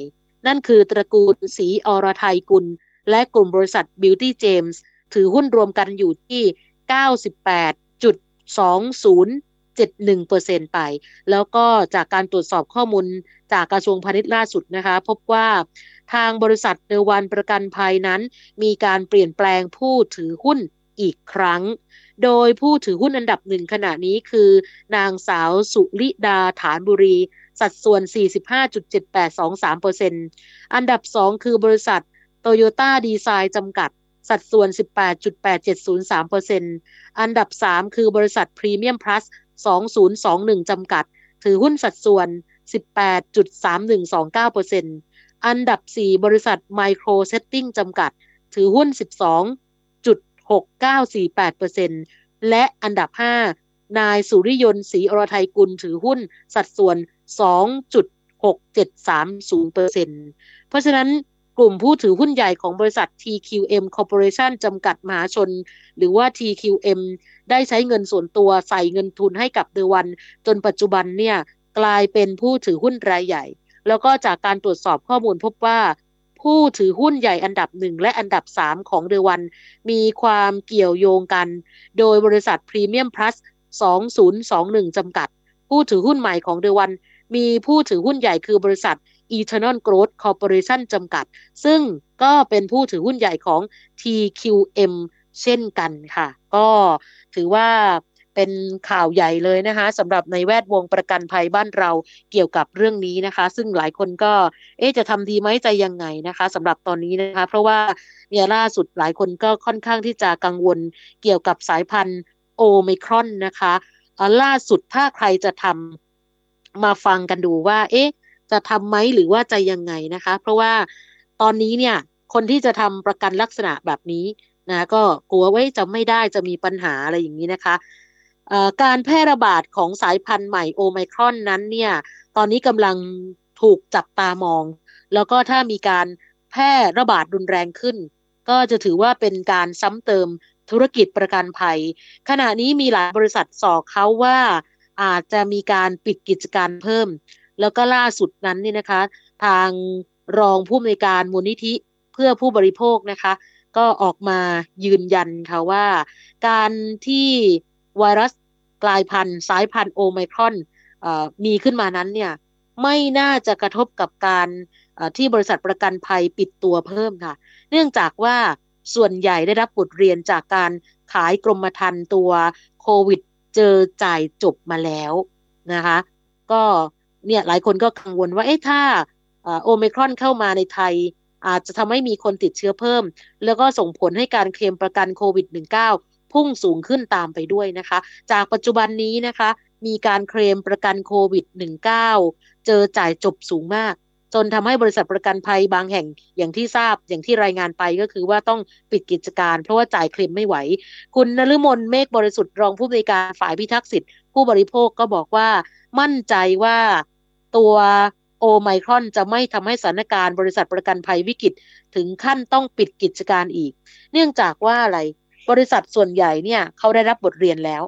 Speaker 2: นั่นคือตระกูลสีอรไทยกุล และกลุ่มบริษัท Beauty James ถือหุ้นรวมกันอยู่ที่ 98.20 71%ไป แล้วก็จากการตรวจสอบข้อมูลจากกระทรวงพาณิชย์ล่าสุดนะคะ พบว่าทางบริษัทเดวันประกันภัยนั้น มีการเปลี่ยนแปลงผู้ถือหุ้นอีกครั้ง โดยผู้ถือหุ้นอันดับหนึ่งขณะนี้คือ นางสาวสุริดาฐานบุรี สัดส่วน 45.7823%อันดับ 2 คือบริษัทโตโยต้าดีไซน์จำกัด สัดส่วน 18.8703%อันดับ 3 คือบริษัทพรีเมียมพลัส2021 จำกัด ถือหุ้นสัดส่วน 18.3129%อันดับ 4 บริษัทไมโครเซตติ้งจำกัด ถือหุ้น 12.6948%และอันดับ 5 นายสุริยนต์ศรีอรไทยกุลถือหุ้นสัดส่วน 2.6730%เพราะฉะนั้น กลุ่มผู้ถือหุ้นใหญ่ของบริษัท TQM Corporation จำกัดมหาชน หรือว่า TQM ได้ใช้เงินส่วนตัวใส่เงินทุนให้กับเดวัน จนปัจจุบันเนี่ยกลายเป็นผู้ถือหุ้นรายใหญ่ แล้วก็จากการตรวจสอบข้อมูลพบว่า ผู้ถือหุ้นใหญ่อันดับหนึ่งและอันดับสามของเดวัน มีความเกี่ยวโยงกัน โดยบริษัทพรีเมียมพลัส2021จำกัด ผู้ถือหุ้นใหม่ของเดวัน มีผู้ถือหุ้นใหญ่คือบริษัท Eternal Growth Corporation จำกัด ซึ่งก็เป็นผู้ถือหุ้นใหญ่ของ TQM เช่นกันค่ะ ก็ถือว่าเป็นข่าวใหญ่เลยนะคะสำหรับในแวดวงประกันภัยบ้านเราเกี่ยวกับเรื่องนี้นะคะ ซึ่งหลายคนก็เอ๊จะทำดีไหมใจยังไงนะคะสำหรับตอนนี้นะคะ เพราะว่าเนี่ยล่าสุดหลายคนก็ค่อนข้างที่จะกังวลเกี่ยวกับสายพันธุ์โอไมครอนนะคะล่าสุดถ้าใครจะทำมาฟังกันดูว่า เอ๊ะ จะทำไหมหรือว่าจะยังไงนะคะ เพราะว่าตอนนี้เนี่ยคนที่จะทำประกันลักษณะแบบนี้นะก็กลัวไว้จะไม่ได้จะมีปัญหาอะไรอย่างนี้นะคะการแพร่ระบาดของสายพันธุ์ใหม่โอไมครอนนั้นเนี่ยตอนนี้กำลังถูกจับตามอง แล้วก็ถ้ามีการแพร่ระบาดรุนแรงขึ้น ก็จะถือว่าเป็นการซ้ำเติมธุรกิจประกันภัย ขณะนี้มีหลายบริษัทสอกเขาว่าอาจจะมีการปิดกิจการเพิ่ม แล้วก็ล่าสุดนั้นนี่นะคะ ทางรองผู้อำนวยการมูลนิธิเพื่อผู้บริโภคนะคะ ก็ออกมายืนยันค่ะว่า การที่ไวรัสกลายพันธุ์ สายพันธุ์โอไมครอนมีขึ้นมานั้นเนี่ยไม่น่าจะกระทบกับการที่บริษัทประกันภัยปิดตัวเพิ่มค่ะ เนื่องจากว่าส่วนใหญ่ได้รับบทเรียนจากการขายกรมธรรม์ตัวโควิด เจอจ่ายจบมาแล้วนะคะ ก็ เนี่ยหลายคนก็กังวลว่าเอ๊ะถ้าโอเมครอนเข้ามาในไทย อาจจะทำให้มีคนติดเชื้อเพิ่ม แล้วก็ส่งผลให้การเคลมประกันโควิด -19 พุ่งสูงขึ้นตามไปด้วยนะคะ จากปัจจุบันนี้นะคะ มีการเคลมประกันโควิด -19 เจอจ่ายจบสูงมาก จนทำให้บริษัทประกันภัยบางแห่งอย่างที่ทราบอย่างที่รายงานไปก็คือว่าต้องปิดกิจการ เพราะว่าจ่ายเคลมไม่ไหว คุณนฤมลเมฆบริสุทธิ์รองผู้บริการฝ่ายพิทักษ์สิทธิผู้บริโภคก็บอกว่ามั่นใจว่า ตัวโอไมครอนจะไม่ทำให้สถานการณ์บริษัทประกันภัยวิกฤตถึงขั้นต้องปิดกิจการอีก เนื่องจากว่าอะไรบริษัทส่วนใหญ่เนี่ยเขาได้รับบทเรียนแล้ว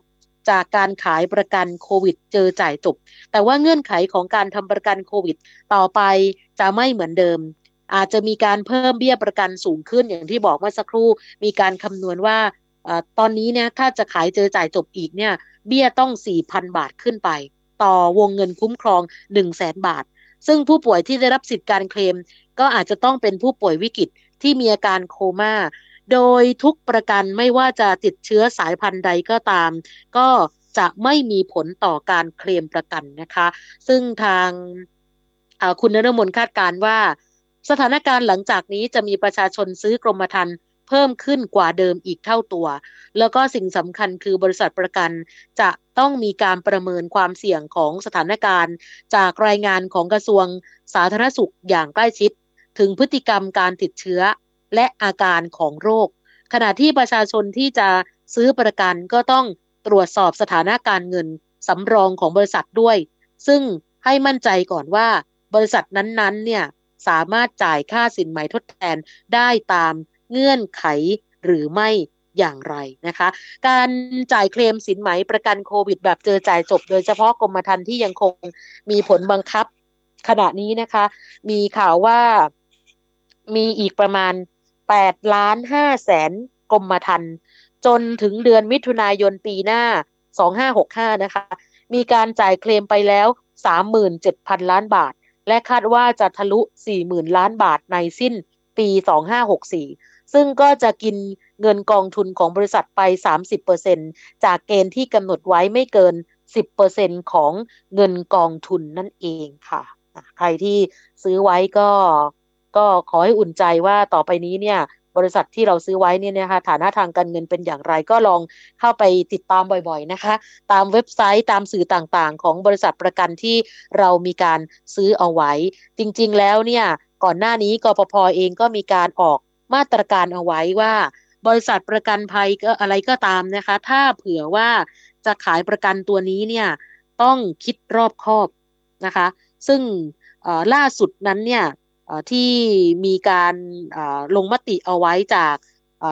Speaker 2: จากการขายประกันโควิด เจอจ่ายจบ แต่ว่าเงื่อนไขของการทำประกันโควิด ต่อไปจะไม่เหมือนเดิม อาจจะมีการเพิ่มเบี้ยประกันสูงขึ้นอย่างที่บอกเมื่อสักครู่มีการคำนวณว่าตอนนี้เนี่ยถ้าจะขายเจอจ่ายจบอีกเนี่ยเบี้ยต้อง4,000 บาทขึ้นไป ต่อวงเงินคุ้มครอง 1 0 0 0 0แสนบาท ซึ่งผู้ป่วยที่ได้รับสิทธิการเคลม ก็อาจจะต้องเป็นผู้ป่วยวิกฤตที่มีอาการโคมา่า โดยทุกประกันไม่ว่าจะติดเชื้อสายพันธุ์ใดก็ตาม ก็จะไม่มีผลต่อการเคลมประกันนะคะ ซึ่งทางคุณนรมนคาดการว่า สถานการณ์หลังจากนี้จะมีประชาชนซื้อกรมธรรม์ เพิ่มขึ้นกว่าเดิมอีกเท่าตัว แล้วก็สิ่งสำคัญคือบริษัทประกันจะต้องมีการประเมินความเสี่ยงของสถานการณ์ จากรายงานของกระทรวงสาธารณสุขอย่างใกล้ชิด ถึงพฤติกรรมการติดเชื้อและอาการของโรค ขณะที่ประชาชนที่จะซื้อประกันก็ต้องตรวจสอบสถานะการเงินสำรองของบริษัทด้วย ซึ่งให้มั่นใจก่อนว่าบริษัทนั้นๆเนี่ยสามารถจ่ายค่าสินไหมทดแทนได้ตาม เงื่อนไขหรือไม่อย่างไรนะคะ การจ่ายเคลมสินไหมประกันโควิด แบบเจอจ่ายจบ โดยเฉพาะกรมธรรม์ที่ยังคงมีผลบังคับขณะนี้นะคะ มีข่าวว่ามีอีกประมาณ8ล้าน5แสนกรมธรรม์จนถึงเดือนมิถุนายนปีหน้า 2565 นะคะ มีการจ่ายเคลมไปแล้ว 37,000 ล้านบาท และคาดว่าจะทะลุ 40,000 ล้านบาทในสิ้นปี 2564 ซึ่งก็จะกินเงินกองทุนของบริษัทไป 30%จากเกณฑ์ที่กำหนดไว้ไม่เกิน 10%ของเงินกองทุนนั่นเองค่ะ ใครที่ซื้อไว้ก็ ก็ขอให้อุ่นใจว่าต่อไปนี้เนี่ยบริษัทที่เราซื้อไว้เนี่ยนะคะฐานะทางการเงินเป็นอย่างไรก็ลองเข้าไปติดตามบ่อยๆนะคะ ตามเว็บไซต์ตามสื่อต่างๆ ของบริษัทประกันที่เรามีการซื้อเอาไว้ จริงๆแล้วเนี่ยก่อนหน้านี้กปพเองก็มีการออก มาตรการเอาไว้ว่า บริษัทประกันภัยก็อะไรก็ตามนะคะ ถ้าเผื่อว่าจะขายประกันตัวนี้เนี่ยต้องคิดรอบคอบนะคะ ซึ่งล่าสุดนั้นเนี่ยที่มีการลงมติเอาไว้จาก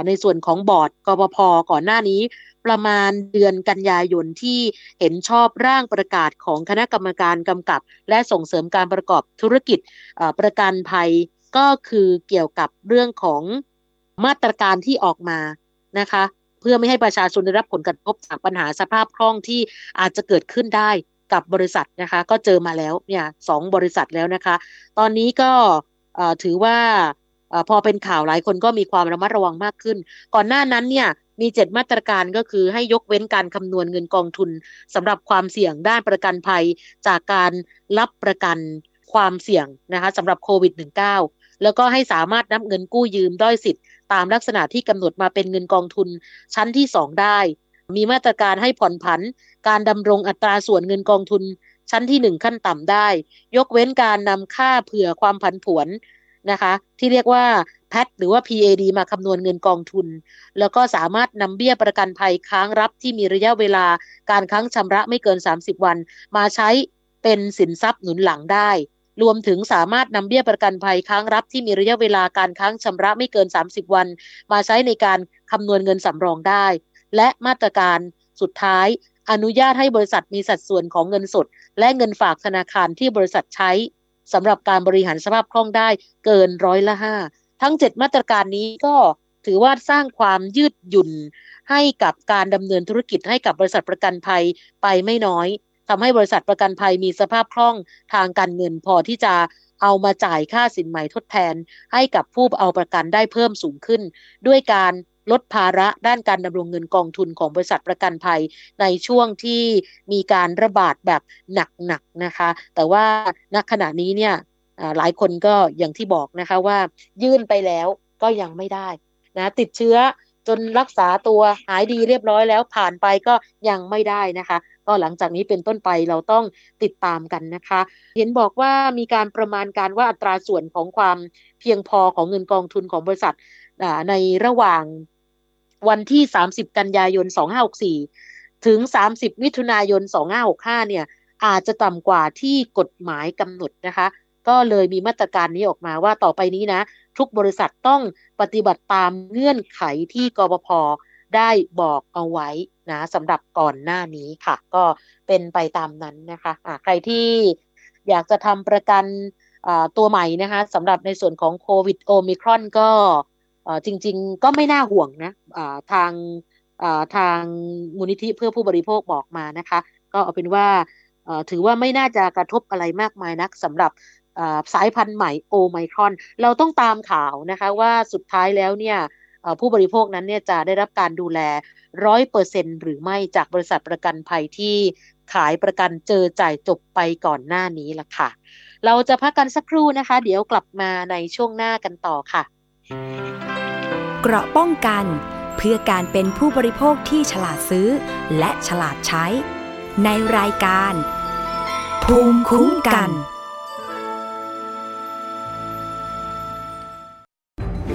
Speaker 2: ในส่วนของบอร์ดกบพก่อนหน้านี้ประมาณเดือนกันยายนที่เห็นชอบร่างประกาศของคณะกรรมการกำกับ และส่งเสริมการประกอบธุรกิจประกันภัย ก็คือเกี่ยวกับเรื่องของมาตรการที่ออกมานะคะ เพื่อไม่ให้ประชาชนได้รับผลกระทบจากปัญหาสภาพคล่องที่อาจจะเกิดขึ้นได้กับบริษัทนะคะ ก็เจอมาแล้วเนี่ยสองบริษัทแล้วนะคะ ตอนนี้ก็ถือว่าพอเป็นข่าวหลายคนก็มีความระมัดระวังมากขึ้น ก่อนหน้านั้นเนี่ยมีเจ็ดมาตรการก็คือให้ยกเว้นการคำนวณเงินกองทุนสำหรับความเสี่ยงด้านประกันภัยจากการรับประกันความเสี่ยงนะคะสำหรับโควิด -19 แล้วก็ให้สามารถนับเงินกู้ยืมด้อยสิทธิ์ตามลักษณะที่กำหนดมาเป็นเงินกองทุนชั้นที่ 2 ได้ มีมาตรการให้ผ่อนผัน การดำรงอัตราส่วนเงินกองทุนชั้นที่ 1 ขั้นต่ำได้ ยกเว้นการนำค่าเผื่อความผันผวนนะคะ ที่เรียกว่าแพทหรือว่า PAD มาคำนวณเงินกองทุน แล้วก็สามารถนำเบี้ยประกันภัยค้างรับที่มีระยะเวลาการค้างชำระไม่เกิน 30 วัน มาใช้เป็นสินทรัพย์หนุนหลังได้ รวมถึงสามารถนำเบี้ยประกันภัยค้างรับที่มีระยะเวลาการค้างชำระไม่เกิน 30 วัน มาใช้ในการคำนวณเงินสำรองได้ และมาตรการสุดท้าย อนุญาตให้บริษัทมีสัดส่วนของเงินสด และเงินฝากธนาคารที่บริษัทใช้สำหรับการบริหารสภาพคล่องได้เกินร้อยละห้าทั้งเจ็ดมาตรการนี้ก็ถือว่าสร้างความยืดหยุ่นให้กับการดำเนินธุรกิจให้กับบริษัทประกันภัยไปไม่น้อย ทำให้บริษัทประกันภัยมีสภาพคล่องทางการเงินพอที่จะเอามาจ่ายค่าสินใหม่ทดแทน ให้กับผู้เอาประกันได้เพิ่มสูงขึ้น ด้วยการลดภาระด้านการดำรงเงินกองทุนของบริษัทประกันภัยในช่วงที่มีการระบาดแบบหนักๆนนะคะ แต่ว่าณขณะนี้เนี่ยหลายคนก็อย่างที่บอกนะคะว่ายื่นไปแล้วก็ยังไม่ได้นะติดเชื้อ จนรักษาตัวหายดีเรียบร้อยแล้วผ่านไปก็ยังไม่ได้นะคะ ก็หลังจากนี้เป็นต้นไปเราต้องติดตามกันนะคะ เห็นบอกว่ามีการประมาณการว่าอัตราส่วนของความเพียงพอของเงินกองทุนของบริษัทในระหว่างวันที่ 30 กันยายน 2564 ถึง 30 มิถุนายน 2565 เนี่ยอาจจะต่ำกว่าที่กฎหมายกำหนดนะคะ ก็เลยมีมาตรการนี้ออกมาว่าต่อไปนี้นะ ทุกบริษัทต้องปฏิบัติตามเงื่อนไขที่กบพได้บอกเอาไว้นะสำหรับก่อนหน้านี้ค่ะ ก็เป็นไปตามนั้นนะคะะใครที่อยากจะทำประกันตัวใหม่นะคะสำหรับในส่วนของโควิดโอมิครอนก็จริง ๆ ก็ไม่น่าห่วงนะทางทางมูลนิธิเพื่อผู้บริโภคบอกมานะคะ ก็เอาเป็นว่าถือว่าไม่น่าจะกระทบอะไรมากมายนักสำหรับ สายพันธุ์ใหม่โอไมครอน เราต้องตามข่าวนะคะว่าสุดท้ายแล้วเนี่ยผู้บริโภคนั้นเนี่ยจะได้รับการดูแลร้อยเปอร์เซ็นหรือไม่จากบริษัทประกันภัยที่ขายประกันเจอจ่ายจบไปก่อนหน้านี้ล่ะค่ะ เราจะพักกันสักครู่นะคะ เดี๋ยวกลับมาในช่วงหน้ากันต่อค่ะ
Speaker 1: เกราะป้องกัน เพื่อการเป็นผู้บริโภคที่ฉลาดซื้อ และฉลาดใช้ ในรายการ ภูมิคุ้มกัน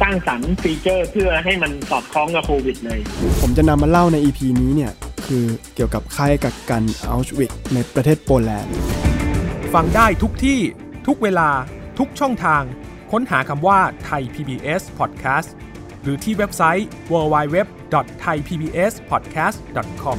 Speaker 3: สร้างสรรค์ฟีเจอร์เพื่อให้มันสอดคล้องกับโควิดเลย
Speaker 4: ผมจะนำมาเล่าใน EP นี้เนี่ย คือเกี่ยวกับค่ายกักกันเอาชวิทซ์ในประเทศโปแลนด์
Speaker 5: ฟังได้ทุกที่ทุกเวลาทุกช่องทาง ค้นหาคำว่าไทย PBS Podcast หรือที่เว็บไซต์ www.thaipbspodcast.com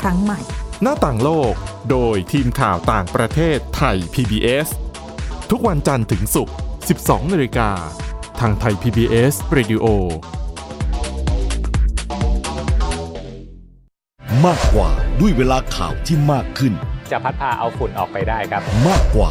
Speaker 6: ครั้งใหม่
Speaker 7: หน้าต่างโลก โดยทีมข่าวต่างประเทศไทย PBS ทุกวันจันทร์ถึงศุกร์ 12นาฬิกา ทางไทย PBS Radio
Speaker 8: มากกว่าด้วยเวลาข่าวที่มากขึ้น
Speaker 9: จะพัดพาเอาฝุ่นออกไปได้ครับ
Speaker 8: มากกว่า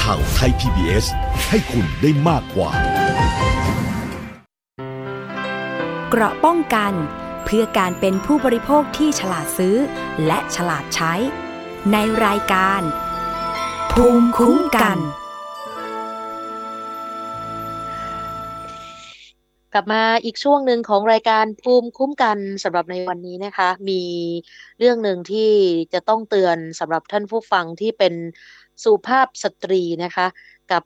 Speaker 8: ข่าวไทย PBS ให้คุณได้มากกว่า
Speaker 1: เกราะป้องกัน เพื่อการเป็นผู้บริโภคที่ฉลาดซื้อ และฉลาดใช้ ในรายการ ภูมิคุ้มกัน
Speaker 2: กลับมาอีกช่วงหนึ่งของรายการภูมิคุ้มกันสำหรับในวันนี้นะคะ มีเรื่องหนึ่งที่จะต้องเตือนสำหรับท่านผู้ฟังที่เป็น สุภาพสตรีนะคะ กับ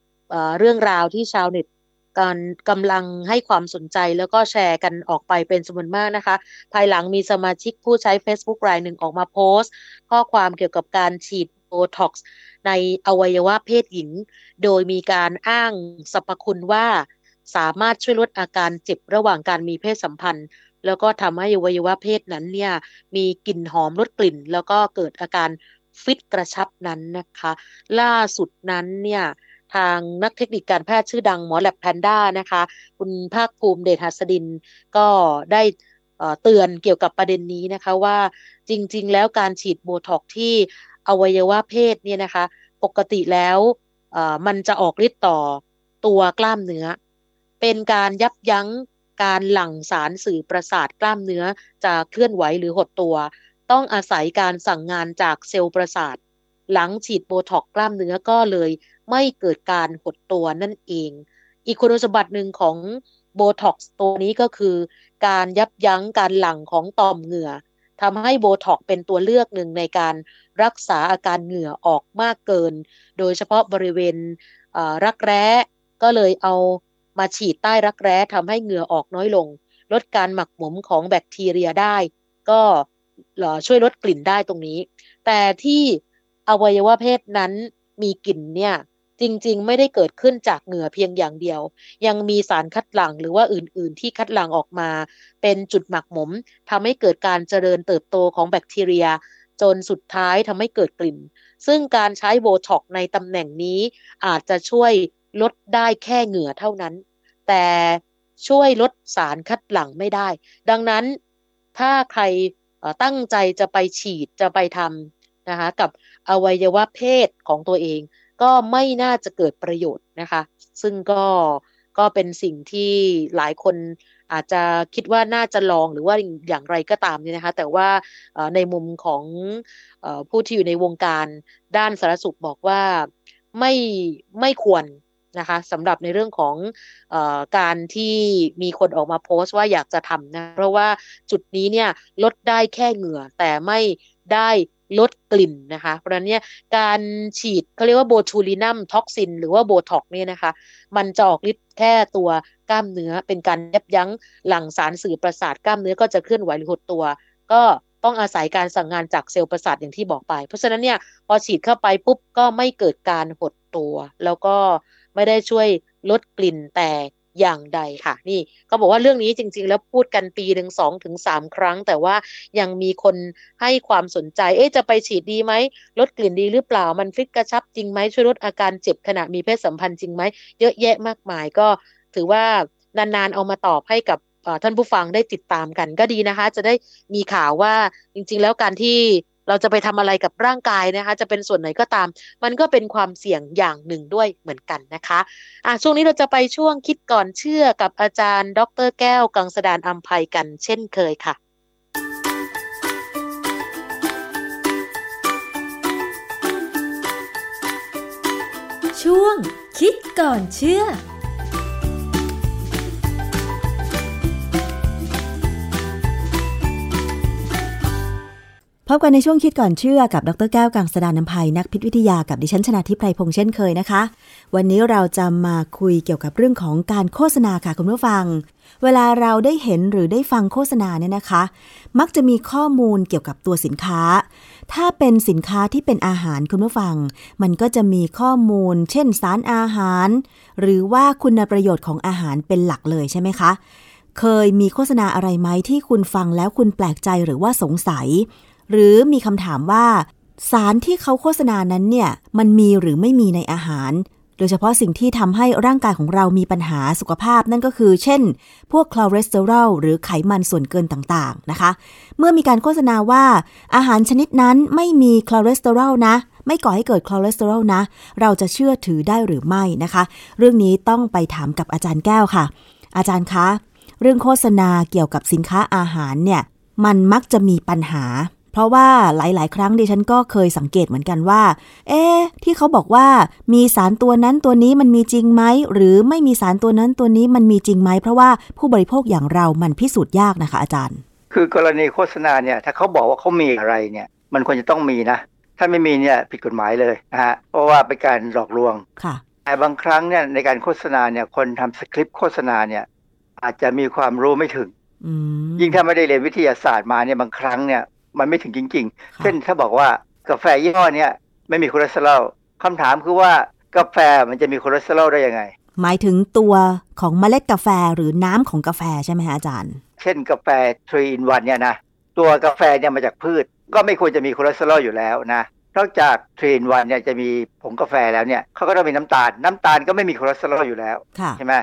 Speaker 2: เรื่องราวที่ชาวเน็ตการกำลังให้ความสนใจแล้วก็แชร์กันออกไปเป็นจำนวนมากนะคะ ภายหลังมีสมาชิกผู้ใช้ Facebook รายหนึ่งออกมาโพสต์ ข้อความเกี่ยวกับการฉีดโบท็อกซ์ในอวัยวะเพศหญิง โดยมีการอ้างสรรพคุณว่าสามารถช่วยลดอาการเจ็บระหว่างการมีเพศสัมพันธ์ แล้วก็ทำให้อวัยวะเพศนั้นเนี่ยมีกลิ่นหอมลดกลิ่น แล้วก็เกิดอาการ ฟิตกระชับนั้นนะคะ ล่าสุดนั้นเนี่ยทางนักเทคนิคการแพทย์ชื่อดังหมอแลบแพนด้านะคะ คุณภาคภูมิเดชหัสดินก็ได้เตือนเกี่ยวกับประเด็นนี้นะคะว่าจริง ๆ แล้วการฉีดโบท็อกที่อวัยวะเพศเนี่ยนะคะ ปกติแล้วมันจะออกฤทธิ์ต่อตัวกล้ามเนื้อ เป็นการยับยั้งการหลั่งสารสื่อประสาทกล้ามเนื้อจะเคลื่อนไหวหรือหดตัว ต้องอาศัยการสั่งงานจากเซลล์ประสาท หลังฉีดโบท็อกกล้ามเนื้อก็เลยไม่เกิดการหดตัวนั่นเอง อีกคุณสมบัติหนึ่งของโบท็อกตัวนี้ก็คือ การยับยั้งการหลั่งของต่อมเหงื่อทำให้โบท็อกเป็นตัวเลือกหนึ่งในการรักษาอาการเหงื่อออกมากเกิน โดยเฉพาะบริเวณรักแร้ก็เลยเอามาฉีดใต้รักแร้ทำให้เหงื่อออกน้อยลง ลดการหมักหมมของแบคทีเรียได้ ก็ ช่วยลดกลิ่นได้ตรงนี้ แต่ที่อวัยวะเพศนั้นมีกลิ่นเนี่ยจริง ๆ ไม่ได้เกิดขึ้นจากเหงื่อเพียงอย่างเดียว ยังมีสารคัดหลั่งหรือว่าอื่น ๆ ที่คัดหลั่งออกมา เป็นจุดหมักหมมทำให้เกิดการเจริญเติบโตของแบคทีเรีย จนสุดท้ายทำให้เกิดกลิ่น ซึ่งการใช้โบท็อกในตำแหน่งนี้ อาจจะช่วยลดได้แค่เหงื่อเท่านั้น แต่ช่วยลดสารคัดหลั่งไม่ได้ ดังนั้นถ้าใคร ตั้งใจจะไปฉีดจะไปทำนะคะกับอวัยวะเพศของตัวเอง ก็ไม่น่าจะเกิดประโยชน์นะคะ ซึ่งก็ก็เป็นสิ่งที่หลายคนอาจจะคิดว่าน่าจะลองหรือว่าอย่างไรก็ตามเนี่ยนะคะ แต่ว่าในมุมของผู้ที่อยู่ในวงการด้านสารสุขบอกว่าไม่ไม่ควร นะคะสำหรับในเรื่องของอการที่มีคนออกมาโพสต์ว่าอยากจะทำนะ เพราะว่าจุดนี้เนี่ยลดได้แค่เหงื่อแต่ไม่ได้ลดกลิ่นนะคะ เพราะฉะนั้นเนี่ยการฉีดเขาเรียกว่า botulinum toxin หรือว่าโบท็อกซ์เนี่ยนะคะ มันจะออกฤทธิ์แค่ตัวกล้ามเนื้อเป็นการยับยั้งหลั่งสารสื่อประสาทกล้ามเนื้อก็จะเคลื่อนไหวหรือหดตัว ก็ต้องอาศัยการสั่งงานจากเซลล์ประสาทอย่างที่บอกไป เพราะฉะนั้นเนี่ยพอฉีดเข้าไปปุ๊บก็ไม่เกิดการหดตัว แล้วก็ ไม่ได้ช่วยลดกลิ่นแต่อย่างใดค่ะ นี่ก็บอกว่าเรื่องนี้จริง ๆ แล้วพูดกันปีหนึ่งสองถึงสามครั้ง แต่ว่ายังมีคนให้ความสนใจ เอ๊ะจะไปฉีดดีไหมลดกลิ่นดีหรือเปล่ามันฟิตกระชับจริงไหมช่วยลดอาการเจ็บขณะมีเพศสัมพันธ์จริงไหมเยอะแยะมากมายก็ถือว่านานๆเอามาตอบให้กับท่านผู้ฟังได้ติดตามกันก็ดีนะคะ จะได้มีข่าวว่าจริง ๆ แล้วการที่ เราจะไปทำอะไรกับร่างกายนะคะ จะเป็นส่วนไหนก็ตาม มันก็เป็นความเสี่ยงอย่างหนึ่งด้วยเหมือนกันนะคะอะช่วงนี้เราจะไปช่วงคิดก่อนเชื่อกับอาจารย์ ดร แก้ว กังสดานอัมภัยกันเช่นเคยค่ะ
Speaker 1: ช่วงคิดก่อนเชื่อ
Speaker 10: พบกันในช่วงคิดก่อนเชื่อกับดรแก้วกังสดานนภัยนักพิษวิทยากับดิฉันชนาทิพไพรพงษ์เช่นเคยนะคะ วันนี้เราจะมาคุยเกี่ยวกับเรื่องของการโฆษณาค่ะคุณผู้ฟัง เวลาเราได้เห็นหรือได้ฟังโฆษณาเนี่ยนะคะ มักจะมีข้อมูลเกี่ยวกับตัวสินค้า ถ้าเป็นสินค้าที่เป็นอาหารคุณผู้ฟัง มันก็จะมีข้อมูล เช่น สารอาหาร หรือว่าคุณประโยชน์ของอาหารเป็นหลักเลยใช่ไหมคะเคยมีโฆษณาอะไรไหมที่คุณฟังแล้วคุณแปลกใจหรือว่าสงสัย หรือมีคำถามว่าสารที่เขาโฆษณานั้นเนี่ยมันมีหรือไม่มีในอาหาร โดยเฉพาะสิ่งที่ทำให้ร่างกายของเรามีปัญหาสุขภาพนั่นก็คือ เช่น พวกคอเลสเตอรอลหรือไขมันส่วนเกินต่างๆนะคะ เมื่อมีการโฆษณาว่า อาหารชนิดนั้นไม่มีคอเลสเตอรอลนะ ไม่ก่อให้เกิดคอเลสเตอรอลนะ เราจะเชื่อถือได้หรือไม่นะคะ เรื่องนี้ต้องไปถามกับอาจารย์แก้วค่ะ อาจารย์คะ เรื่องโฆษณาเกี่ยวกับสินค้าอาหารเนี่ยมันมักจะมีปัญหา เพราะว่าหลายๆ ครั้งดิฉันก็เคยสังเกตเหมือนกันว่า เอ๊ที่เขาบอกว่ามีสารตัวนั้นตัวนี้มันมีจริงไหมหรือไม่มีสารตัวนั้นตัวนี้มันมีจริงไหม เพราะว่าผู้บริโภคอย่างเรามันพิสูจน์ยากนะคะอาจารย์
Speaker 11: คือกรณีโฆษณาเนี่ยถ้าเขาบอกว่าเขามีอะไรเนี่ยมันควรจะต้องมีนะ ถ้าไม่มีเนี่ยผิดกฎหมายเลยนะฮะเพราะว่าเป็นการหลอกลวง
Speaker 10: ค่ะ
Speaker 11: แต่บางครั้งเนี่ยในการโฆษณาเนี่ยคนทำสคริปต์โฆษณาเนี่ยอาจจะมีความรู้ไม่ถึงยิ่งถ้าไม่ได้เรียนวิทยาศาสตร์มาเนี่ยบางครั้งเนี่ย มันไม่ถึงจริง ๆ เช่นถ้าบอกว่ากาแฟยี่ห้อนี้ไม่มีคอเลสเตอรอลคำถามคือว่ากาแฟมันจะมีคอเลสเตอรอลได้ยังไง
Speaker 10: หมายถึงตัวของเมล็ดกาแฟหรือน้ำของกาแฟใช่ไหมฮะอาจารย์
Speaker 11: เช่นกาแฟ3 in 1เนี่ยนะตัวกาแฟเนี่ยมาจากพืช ก็ไม่ควรจะมีคอเลสเตอรอลอยู่แล้วนะนอกจาก3 in 1เนี่ยจะมีผงกาแฟแล้วเนี่ยเขาก็ต้องมีน้ำตาล น้ำตาลก็ไม่มีคอเลสเตอรอลอยู่แล้วใช่ไหม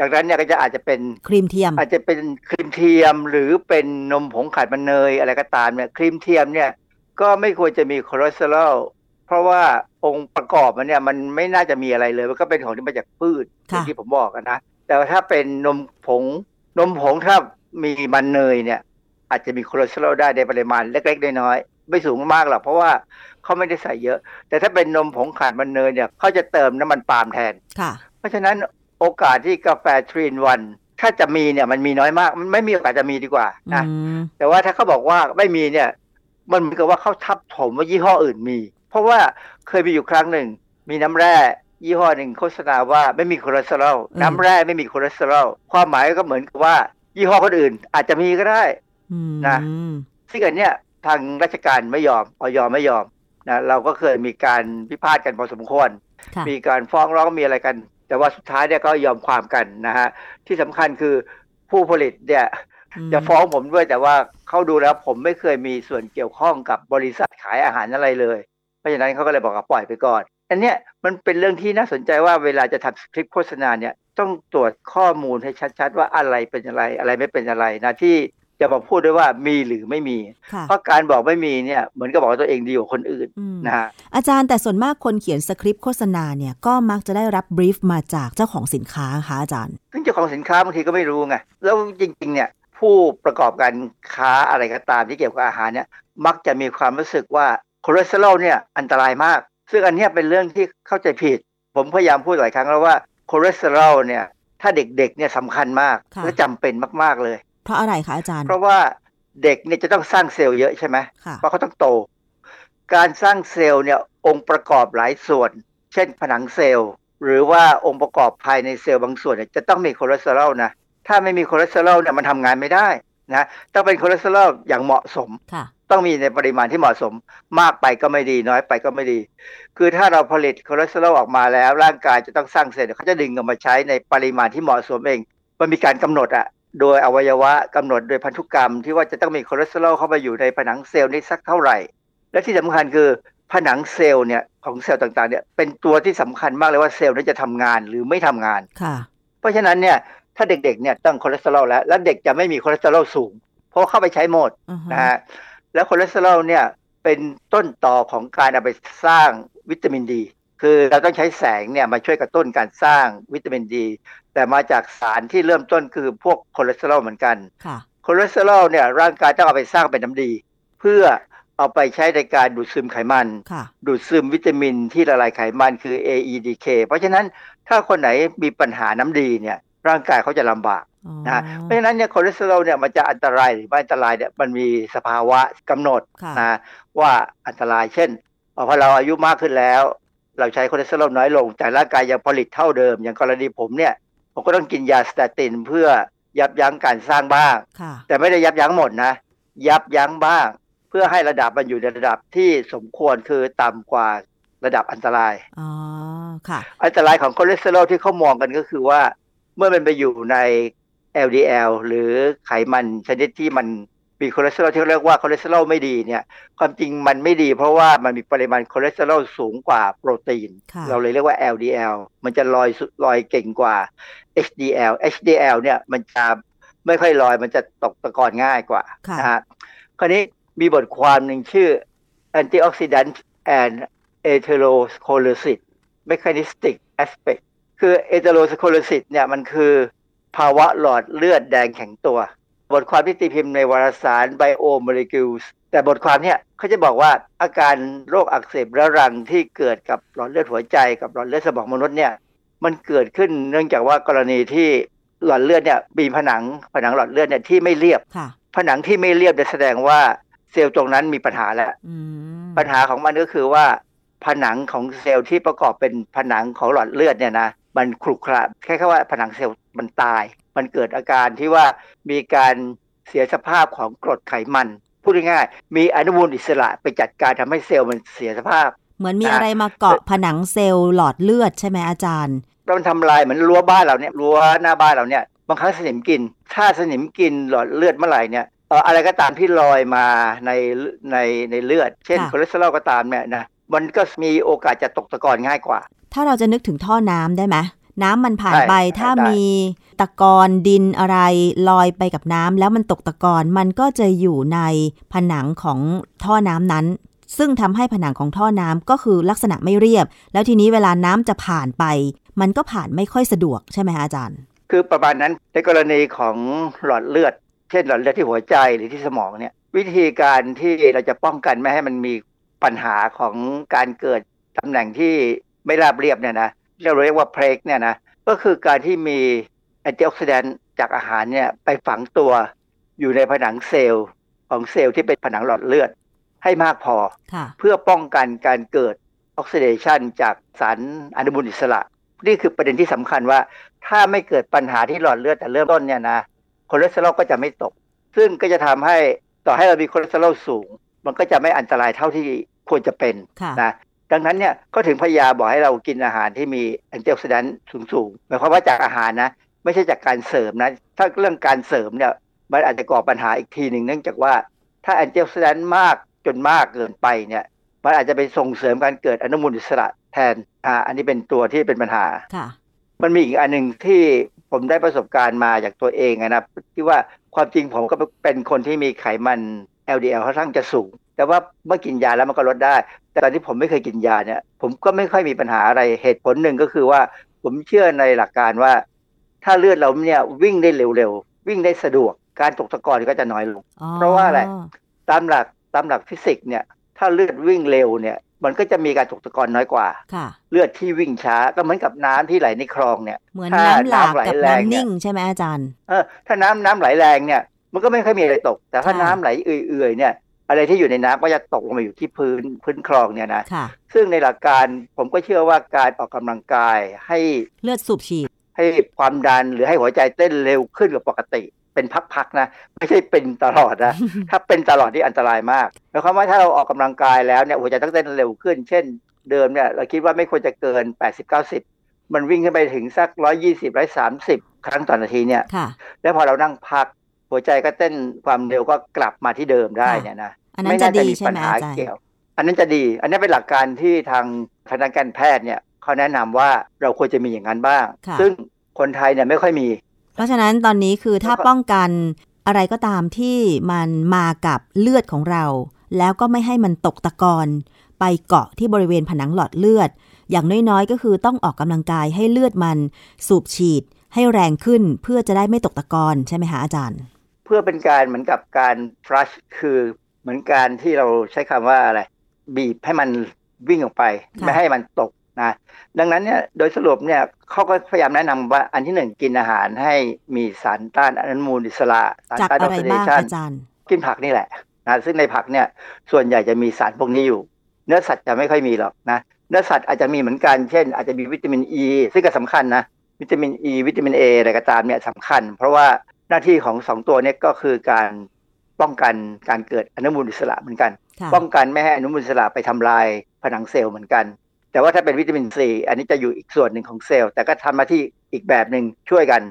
Speaker 11: จากนั้นเนี่ยก็จะอาจจะเป็น
Speaker 10: ครีมเทียม
Speaker 11: อาจจะเป็นครีมเทียมหรือเป็นนมผงขาดมันเนยอะไรก็ตามเนี่ยครีมเทียมเนี่ยก็ไม่ควรจะมีคอเลสเตอรอลเพราะว่าองค์ประกอบมันเนี่ยมันไม่น่าจะมีอะไรเลย มันก็เป็นของที่มาจากพืชที่ผมบอกนะแต่ถ้าเป็นนมผงนมผงถ้ามีมันเนยเนี่ย อาจจะมีคอเลสเตอรอลได้ในปริมาณเล็กๆน้อยๆไม่สูงมากหรอกเพราะว่าเขาไม่ได้ใส่เยอะ แต่ถ้าเป็นนมผงขาดมันเนยเนี่ยเขาจะเติมน้ำมันปาล์มแทนเพราะฉะนั้น โอกาสที่กาแฟ three in one ถ้าจะมีเนี่ยมันมีน้อยมากมันไม่มีโอกาสจะมีดีกว่านะแต่ว่าถ้าเขาบอกว่าไม่มีเนี่ย มันเหมือนกับว่าเขาทับถมว่ายี่ห้ออื่นมี เพราะว่าเคยมีอยู่ครั้งหนึ่ง มีน้ำแร่ ยี่ห้อหนึ่งโฆษณาว่าไม่มีคอเลสเตอรอลน้ำแร่ไม่มีคอเลสเตอรอลความหมายก็เหมือนกับว่า ยี่ห้อคนอื่น อาจจะมีก็ได้นะซึ่งอันเนี้ยทางราชการไม่ยอมออยไม่ยอมนะเราก็เคยมีการพิพาทกันพอสมควร มีการฟ้องร้องมีอะไรกัน แต่ว่าสุดท้ายเนี่ยก็ยอมความกันนะฮะที่สำคัญคือผู้ผลิตเนี่ยจะฟ้องผมด้วยแต่ว่าเขาดูแล้วผมไม่เคยมีส่วนเกี่ยวข้องกับบริษัทขายอาหารอะไรเลย เพราะฉะนั้นเขาก็เลยบอกว่าปล่อยไปก่อน อันเนี้ยมันเป็นเรื่องที่น่าสนใจว่าเวลาจะทำคลิปโฆษณาเนี่ยต้องตรวจข้อมูลให้ชัดๆ ว่าอะไรเป็นอะไรอะไรไม่เป็นอะไรนะที่ จะมาพูดด้วยว่ามีหรือไม่มี เพราะการบอกไม่มีเนี่ยเหมือนกับบอกตัวเองดีกว่าคนอื่นนะฮะ
Speaker 10: อาจารย์แต่ส่วนมากคนเขียนสคริปต์โฆษณาเนี่ยก็มักจะได้รับ brief มาจากเจ้าของสินค้าค่ะอาจารย์
Speaker 11: ซึ่งเจ้าของสินค้าบางทีก็ไม่รู้ไงแล้วจริงๆเนี่ยผู้ประกอบการค้าอะไรก็ตามที่เกี่ยวกับอาหารเนี่ยมักจะมีความรู้สึกว่าคอเลสเตอรอลเนี่ยอันตรายมาก ซึ่งอันนี้เป็นเรื่องที่เข้าใจผิด ผมพยายามพูดหลายครั้งแล้วว่าคอเลสเตอรอลเนี่ยถ้าเด็กๆเนี่ยสำคัญมากและจำเป็นมากๆเลย
Speaker 10: เพ ราะอะไรคะอาจารย์
Speaker 11: เพราะว่าเด็กเนี่ยจะต้องสร้างเซลล์เยอะใช่ไหมเพราะเขาต้องโต การสร้างเซลล์เนี่ยองค์ประกอบหลายส่วน เช่นผนังเซลล์ หรือว่าองค์ประกอบภายในเซลล์บางส่วนเนี่ยจะต้องมีคอเลสเตอรอลนะถ้าไม่มีคอเลสเตอรอลเนี่ยมันทำงานไม่ได้นะต้องเป็นคอเลสเตอรอลอย่างเหมาะสม
Speaker 10: ค่ะ
Speaker 11: ต้องมีในปริมาณที่เหมาะสม มากไปก็ไม่ดีน้อยไปก็ไม่ดี คือถ้าเราผลิตคอเลสเตอรอลออกมาแล้ว ร่างกายจะต้องสร้างเซลล์เขาจะดึงเอามาใช้ในปริมาณที่เหมาะสมเอง มันมีการกำหนดอะ โดยอวัยวะกำหนดโดยพันธุกรรมที่ว่าจะต้องมีคอเลสเตอรอลเข้าไปอยู่ในผนังเซลล์นี้สักเท่าไหร่ และที่สำคัญคือผนังเซลล์เนี่ยของเซลล์ต่างๆเนี่ยเป็นตัวที่สำคัญมากเลยว่าเซลล์นั้นจะทำงานหรือไม่ทำงาน
Speaker 10: ค่ะ
Speaker 11: เพราะฉะนั้นเนี่ยถ้าเด็กๆเนี่ยต้องคอเลสเตอรอลแล้ว แล้วเด็กจะไม่มีคอเลสเตอรอลสูง เพราะเข้าไปใช้หมด
Speaker 10: อือฮึ
Speaker 11: นะฮะแล้วคอเลสเตอรอลเนี่ยเป็นต้นตอของการเอาไปสร้างวิตามินดี คือเราต้องใช้แสงเนี่ยมาช่วยกระตุ้นการสร้างวิตามินดี แต่มาจากสารที่เริ่มต้นคือพวกคอเลสเตอรอลเหมือนกัน
Speaker 10: ค่ะ
Speaker 11: คอเลสเตอรอลเนี่ยร่างกายต้องเอาไปสร้างเป็นน้ำดี เพื่อเอาไปใช้ในการดูดซึมไขมัน
Speaker 10: ค่ะ
Speaker 11: ดูดซึมวิตามินที่ละลายไขมันคือ A E D K เพราะฉะนั้นถ้าคนไหนมีปัญหาน้ำดีเนี่ยร่างกายเขาจะลำบากนะฮะเพราะฉะนั้นเนี่ยคอเลสเตอรอลเนี่ยมันจะอันตรายหรือไม่อันตรายเนี่ยมันมีสภาวะกำหนด
Speaker 10: ค่ะ
Speaker 11: นะว่าอันตรายเช่นพอเราอายุมากขึ้นแล้ว เราใช้คอเลสเตอรอลน้อยลง แต่ร่างกายยังผลิตเท่าเดิม อย่างกรณีผมเนี่ย ผมก็ต้องกินยา statin เพื่อยับยั้งการสร้างบ้าง
Speaker 10: ค่ะ
Speaker 11: แต่ไม่ได้ยับยั้งหมดนะ ยับยั้งบ้าง เพื่อให้ระดับมันอยู่ในระดับที่สมควรคือต่ำกว่าระดับอันตราย
Speaker 10: อ๋อค่ะ
Speaker 11: อันตรายของคอเลสเตอรอลที่เขามองกันก็คือว่า เมื่อมันไปอยู่ใน LDL หรือไขมันชนิดที่มัน มีคอเลสเตอรอลที่เรียกว่าคอเลสเตอรอลไม่ดีเนี่ยความจริงมันไม่ดี เพราะว่ามันมีปริมาณคอเลสเตอรอลสูงกว่าโปรตีน
Speaker 10: ค่ะ
Speaker 11: เราเลยเรียกว่า LDL มันจะลอยสุดลอยเก่งกว่า HDL HDL เนี่ยมันจะไม่ค่อยลอยมันจะตกตะกอนง่ายกว่า
Speaker 10: ค่ะ
Speaker 11: นะฮะคราวนี้มีบทความหนึ่งชื่อ Antioxidant and Atherosclerosis Mechanistic Aspect คือ Atherosclerosis เนี่ยมันคือภาวะหลอดเลือดแดงแข็งตัว บทความที่ตีพิมพ์ในวารสาร Biomolecules แต่บทความเนี่ยเขาจะบอกว่าอาการโรคอักเสบเรื้อรังที่เกิดกับหลอดเลือดหัวใจกับหลอดเลือดสมองมนุษย์เนี่ยมันเกิดขึ้นเนื่องจากว่ากรณีที่หลอดเลือดเนี่ยมีผนังผนังหลอดเลือดเนี่ยที่ไม่เรียบ
Speaker 10: ค่ะ
Speaker 11: ผนังที่ไม่เรียบจะแสดงว่าเซลล์ตรงนั้นมีปัญหาแล้ว
Speaker 10: อืม
Speaker 11: ปัญหาของมันก็คือว่า ผนังของเซลล์ที่ประกอบเป็นผนังของหลอดเลือดเนี่ยนะมันขรุขระแค่แค่ว่าผนังเซลล์มันตาย มันเกิดอาการที่ว่ามีการเสียสภาพของกรดไขมัน พูดง่ายๆมีอนุมูลอิสระไปจัดการทำให้เซลล์มันเสียสภาพ
Speaker 10: เหมือนมีอะไรมาเกาะผนังเซลล์หลอดเลือดใช่ไหมอาจารย์
Speaker 11: แล้วมันทำลายเหมือนรั้วบ้านเราเนี่ยรั้วหน้าบ้านเราเนี่ยบางครั้งสนิมกิน ถ้าสนิมกินหลอดเลือดเมื่อไหร่เนี่ยเอ่ออะไรก็ตามที่ลอยมาในในในเลือด เช่น
Speaker 10: ค่ะ
Speaker 11: คอเลสเตอรอลก็ตามเนี่ยนะมันก็มีโอกาสจะตกตะกอนง่ายกว่า
Speaker 10: ถ้าเราจะนึกถึงท่อน้ำได้ไหม น้ำมันผ่าน
Speaker 11: ใช่
Speaker 10: ไปถ้า
Speaker 11: ได้
Speaker 10: มีตะกอนดินอะไรลอยไปกับน้ำแล้วมันตกตะกอนมันก็จะอยู่ในผนังของท่อน้ำนั้น ซึ่งทำให้ผนังของท่อน้ำก็คือลักษณะไม่เรียบ แล้วทีนี้เวลาน้ำจะผ่านไป มันก็ผ่านไม่ค่อยสะดวกใช่ไหมคะอาจารย์
Speaker 11: คือประมาณนั้นในกรณีของหลอดเลือด เช่นหลอดเลือดที่หัวใจหรือที่สมองเนี่ยวิธีการที่เราจะป้องกันไม่ให้มันมีปัญหาของการเกิดตำแหน่งที่ไม่ราบเรียบเนี่ยนะที่ เราเรียกว่าเพลกเนี่ยนะก็คือการที่มีแอนตี้ออกซิแดนต์จากอาหารเนี่ยไปฝังตัวอยู่ในผนังเซลล์ของเซลล์ที่เป็นผนังหลอดเลือดให้มากพอ
Speaker 10: ค่ะ
Speaker 11: เพื่อป้องกันการเกิดออกซิเดชันจากสารอนุมูลอิสระ นี่คือประเด็นที่สำคัญว่า ถ้าไม่เกิดปัญหาที่หลอดเลือดแต่เริ่มต้นเนี่ยนะคอเลสเตอรอลก็จะไม่ตก ซึ่งก็จะทำให้ต่อให้เรามีคอเลสเตอรอลสูง มันก็จะไม่อันตรายเท่าที่ควรจะเป็น
Speaker 10: ค่ะ
Speaker 11: นะ ดังนั้นเนี่ยก็ถึงพยายามบอกให้เรากินอาหารที่มี antioxidant สูงๆหมายความว่าจากอาหารนะไม่ใช่จากการเสริมนะ ถ้าเรื่องการเสริมเนี่ยมันอาจจะก่อปัญหาอีกทีหนึ่งเนื่องจากว่าถ้าแอนตี้ออกซิแดนต์มากจนมากเกินไปเนี่ยมันอาจจะไปส่งเสริมการเกิดอนุมูลอิสระแทนอ่าอันนี้เป็นตัวที่เป็นปัญหา
Speaker 10: ค่ะ
Speaker 11: มันมีอีกอันหนึ่งที่ผมได้ประสบการณ์มาจากตัวเองอะนะที่ว่าความจริงผมก็เป็นคนที่มีไขมัน LDL ค่อนข้างจะสูง แต่ว่าเมื่อกินยาแล้วมันก็ลดได้ แต่ตอนที่ผมไม่เคยกินยาเนี่ย ผมก็ไม่ค่อยมีปัญหาอะไรเหตุผลหนึ่งก็คือว่า ผมเชื่อในหลักการว่า ถ้าเลือดเราเนี่ยวิ่งได้เร็วๆ วิ่งได้สะดวกการตกตะกอนก็จะน้อยลง
Speaker 10: อ๋อ
Speaker 11: เพราะว่าอะไรตามหลักตามหลักฟิสิกส์เนี่ย ถ้าเลือดวิ่งเร็วเนี่ย มันก็จะมีการตกตะกอนน้อยกว่า
Speaker 10: ค่ะ
Speaker 11: เลือดที่วิ่งช้าก็เหมือนกับน้ำที่ไหลในคลองเนี่ย
Speaker 10: เหมือน
Speaker 11: ถ้า
Speaker 10: น้ำหลาก
Speaker 11: ไหล
Speaker 10: กับ
Speaker 11: แรง
Speaker 10: น้ำ
Speaker 11: เนี่ย
Speaker 10: นิ่งใช่ไหมอาจารย์
Speaker 11: เออถ้าน้ำน้ำไหลแรงเนี่ย มันก็ไม่ค่อยมีอะไรตก แต่ถ้า
Speaker 10: ค่ะ
Speaker 11: น้ำไหลเอื่อยๆเนี่ย อะไรที่อยู่ในน้ำก็จะตกลงมาอยู่ที่พื้นพื้นคลองเนี่ยนะ
Speaker 10: ค่ะ
Speaker 11: ซึ่งในหลักการผมก็เชื่อว่าการออกกำลังกายให้
Speaker 10: เลือดสูบฉีด
Speaker 11: ให้ความดันหรือให้หัวใจเต้นเร็วขึ้นกว่าปกติ เป็นพักๆนะ ไม่ใช่เป็นตลอดนะถ้าเป็นตลอดที่อันตรายมากแล้วความว่าถ้าเราออกกำลังกายแล้วเนี่ยหัวใจต้องเต้นเร็วขึ้น เช่น เดิมเนี่ยเราคิดว่าไม่ควรจะเกิน 80-90 มันวิ่งขึ้นไปถึงสัก 120 130 ครั้งต่อนาทีเนี่ย
Speaker 10: ค่ะ
Speaker 11: แล้วพอเรานั่งพักหัวใจก็เต้นความเร็วก็กลับมาที่เดิมได้เนี่ยนะ
Speaker 10: อันนั้นจะดีใช่ไหม
Speaker 11: ปัญหา
Speaker 10: อาจารย์
Speaker 11: เกี่ยวอันนั้นจะดี อันนี้เป็นหลักการที่ทางคณะการแพทย์เนี่ยเขาแนะนำว่าเราควรจะมีอย่างนั้นบ้าง
Speaker 10: ค่ะ
Speaker 11: ซึ่งคนไทยเนี่ยไม่ค่อยมี
Speaker 10: เพราะฉะนั้นตอนนี้คือถ้าป้องกันอะไรก็ตามที่มันมากับเลือดของเรา แล้วก็ไม่ให้มันตกตะกอนไปเกาะที่บริเวณผนังหลอดเลือด อย่างน้อยๆ ก็คือต้องออกกำลังกายให้เลือดมันสูบฉีดให้แรงขึ้นเพื่อจะได้ไม่ตกตะกอนใช่ไหมคะอาจารย์
Speaker 11: เพื่อเป็นการเหมือนกับการ flush คือ เหมือนการที่เราใช้คำว่าอะไรบีบให้มันวิ่งออกไป
Speaker 10: ค่ะ
Speaker 11: ไม่ให้มันตกนะดังนั้นเนี่ยโดยสรุปเนี่ยเขาก็พยายามแนะนำว่าอันที่หนึ่งกินอาหารให้มีสารต้านอนุมูลอิสระสาร
Speaker 10: จาก
Speaker 11: ต้านอ
Speaker 10: อะ
Speaker 11: อก
Speaker 10: ไร
Speaker 11: ซิเด
Speaker 10: บ้าง
Speaker 11: ชัน
Speaker 10: อาจารย์
Speaker 11: กินผักนี่แหละนะซึ่งในผักเนี่ยส่วนใหญ่จะมีสารพวกนี้อยู่ เนื้อสัตว์จะไม่ค่อยมีหรอกนะเนื้อสัตว์อาจจะมีเหมือนกันเช่น อาจจะมีวิตามินอ e, ีซึ่งก็สำคัญนะวิตามินอ e, ีวิตามินเออะไรก็ตามเนี่ยสำคัญ เพราะว่าหน้าที่ของสองตัวเนี้ก็คือการ ป้องกันการเกิดอนุมูลอิสระเหมือนกัน
Speaker 10: ค่ะ
Speaker 11: ป้องกันไม่ให้อนุมูลอิสระไปทำลายผนังเซลล์เหมือนกัน แต่ว่าถ้าเป็นวิตามินซีอันนี้จะอยู่อีกส่วนหนึ่งของเซลล์ แต่ก็ทำหน้าที่อีกแบบหนึ่งช่วยกัน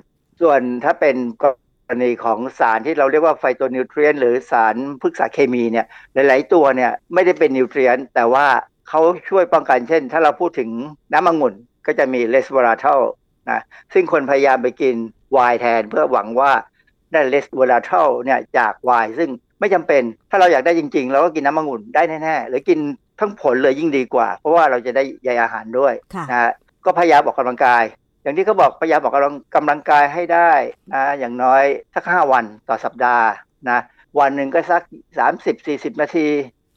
Speaker 11: ส่วนถ้าเป็นกรณีของสารที่เราเรียกว่า phytonutrient หรือสารพฤกษาเคมีเนี่ยหลาย ๆ ตัวเนี่ยไม่ได้เป็น nutrient แต่ว่าเขาช่วยป้องกันเช่น ถ้าเราพูดถึงน้ำองุ่นก็จะมี resveratrol นะซึ่งคนพยายามไปกินไวน์แทนเพื่อหวังว่า ได้ resveratrol เนี่ยจากไวน์ซึ่งไม่จำเป็น ถ้าเราอยากได้จริงๆ เราก็กินน้ำองุ่นได้แน่ๆ หรือกินทั้งผลเลยยิ่งดีกว่า เพราะว่าเราจะได้ใยอาหารด้วย
Speaker 10: ค่ะ
Speaker 11: นะฮะก็พยายามออกกำลังกาย อย่างที่เขาบอกพยายามออกกำลังกำลังกายให้ได้นะอย่างน้อยสักห้าวันต่อสัปดาห์นะวันหนึ่งก็สัก 30-40 นาที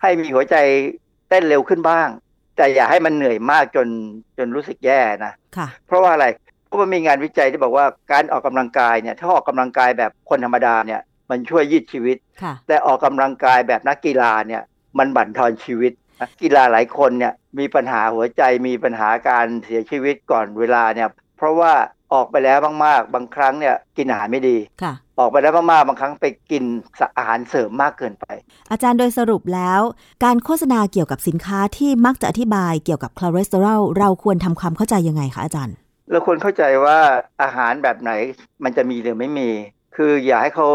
Speaker 11: ให้มีหัวใจเต้นเร็วขึ้นบ้าง แต่อย่าให้มันเหนื่อยมากจนจนรู้สึกแย่นะ
Speaker 10: ค่ะ
Speaker 11: เพราะว่าอะไร เพราะว่ามีงานวิจัยที่บอกว่าการออกกำลังกายเนี่ยถ้าออกกำลังกายแบบคนธรรมดาเนี่ยมันช่วยยืดชีวิต
Speaker 10: ค่ะ
Speaker 11: แต่ออกกำลังกายแบบนักกีฬาเนี่ยมันบั่นทอนชีวิตนักกีฬาหลายคนเนี่ยมีปัญหาหัวใจมีปัญหาการเสียชีวิตก่อนเวลาเนี่ยเพราะว่าออกไปแล้วมากๆ บางครั้งเนี่ยกินอาหารไม่ดี
Speaker 10: ค่ะ
Speaker 11: ออกไปแล้วมากๆ บางครั้งไปกินอาหารเสริมมากเกินไป
Speaker 10: อาจารย์โดยสรุปแล้ว การโฆษณาเกี่ยวกับสินค้าที่มักจะอธิบายเกี่ยวกับคอเลสเตอรอลเราควรทำความเข้าใจยังไงคะอาจารย์
Speaker 11: เราควรเข้าใจว่าอาหารแบบไหนมันจะมีหรือไม่มี คืออย่าให้เขา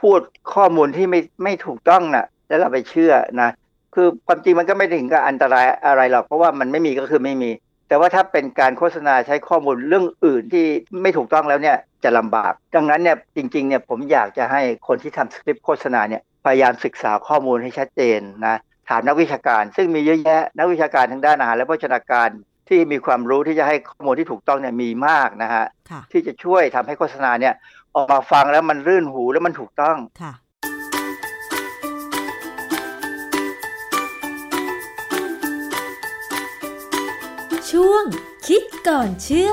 Speaker 11: พูดข้อมูลที่ไม่ไม่ถูกต้องนะแล้วเราไปเชื่อนะคือความจริงมันก็ไม่ถึงกับอันตรายอะไรหรอกเพราะว่ามันไม่มีก็คือไม่มี แต่ว่าถ้าเป็นการโฆษณาใช้ข้อมูลเรื่องอื่นที่ไม่ถูกต้องแล้วเนี่ยจะลำบาก ดังนั้นเนี่ยจริงๆเนี่ยผมอยากจะให้คนที่ทำสคริปต์โฆษณาเนี่ยพยายามศึกษาข้อมูลให้ชัดเจนนะถามนักวิชาการ ซึ่งมีเยอะแยะนักวิชาการทางด้านอาหารและโภชนาการ ที่มีความรู้ที่จะให้ข้อมูลที่ถูกต้องเนี่ยมีมากนะฮะ
Speaker 10: ค่ะ
Speaker 11: ที่จะช่วยทำให้โฆษณาเนี่ยออกมาฟังแล้วมันรื่นหูแล้วมันถูกต้อง
Speaker 10: ค่ะ
Speaker 12: ช่วงคิดก่อนเชื่อ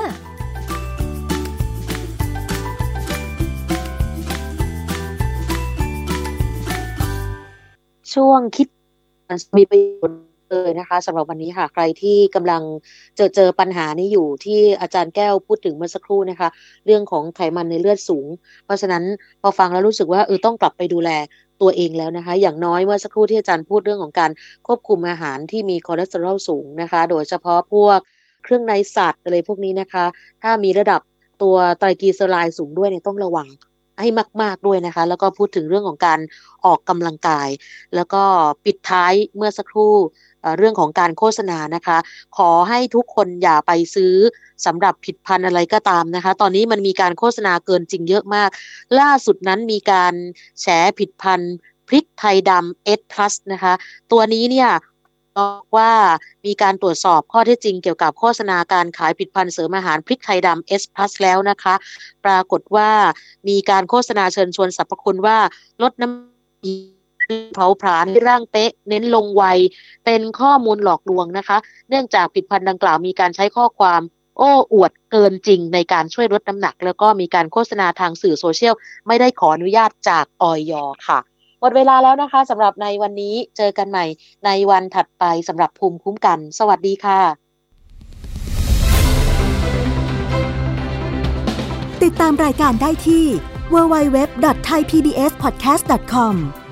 Speaker 2: ช่วงคิดมีประโยชน์ เลยนะคะสำหรับวันนี้ค่ะ ใครที่กำลังเจอเจอปัญหานี้อยู่ที่อาจารย์แก้วพูดถึงเมื่อสักครู่นะคะ เรื่องของไขมันในเลือดสูง เพราะฉะนั้นพอฟังแล้วรู้สึกว่าเออต้องกลับไปดูแลตัวเองแล้วนะคะ อย่างน้อยเมื่อสักครู่ที่อาจารย์พูดเรื่องของการควบคุมอาหารที่มีคอเลสเตอรอลสูงนะคะ โดยเฉพาะพวกเครื่องในสัตว์อะไรพวกนี้นะคะ ถ้ามีระดับตัวไตรกลีเซอไรด์สูงด้วยเนี่ยต้องระวังให้มาก ๆ ด้วยนะคะ แล้วก็พูดถึงเรื่องของการออกกำลังกาย แล้วก็ปิดท้ายเมื่อสักครู่ เรื่องของการโฆษณานะคะ ขอให้ทุกคนอย่าไปซื้อสำหรับผลิตภัณฑ์อะไรก็ตามนะคะ ตอนนี้มันมีการโฆษณาเกินจริงเยอะมาก ล่าสุดนั้นมีการแฉผิดพันธ์พริกไทยดำเอสพลัสนะคะ ตัวนี้เนี่ยบอกว่ามีการตรวจสอบข้อเท็จจริงเกี่ยวกับโฆษณาการขายผลิตภัณฑ์เสริมอาหารพริกไทยดำ S Plus แล้วนะคะ ปรากฏว่ามีการโฆษณาเชิญชวนสรรพคุณว่าลดน้ำ เผาผลาญร่างเป๊ะ เน้นลงวัยเป็นข้อมูลหลอกลวงนะคะ เนื่องจากผลิตภัณฑ์ดังกล่าวมีการใช้ข้อความโอ้อวดเกินจริงในการช่วยลดน้ำหนัก แล้วก็มีการโฆษณาทางสื่อโซเชียล ไม่ได้ขออนุญาตจากออยค่ะ หมดเวลาแล้วนะคะสำหรับในวันนี้เจอกันใหม่ ในวันถัดไปสำหรับภูมิคุ้มกัน สวัสดีค่ะ
Speaker 10: ติดตามรายการได้ที่ www.thaipbspodcast.com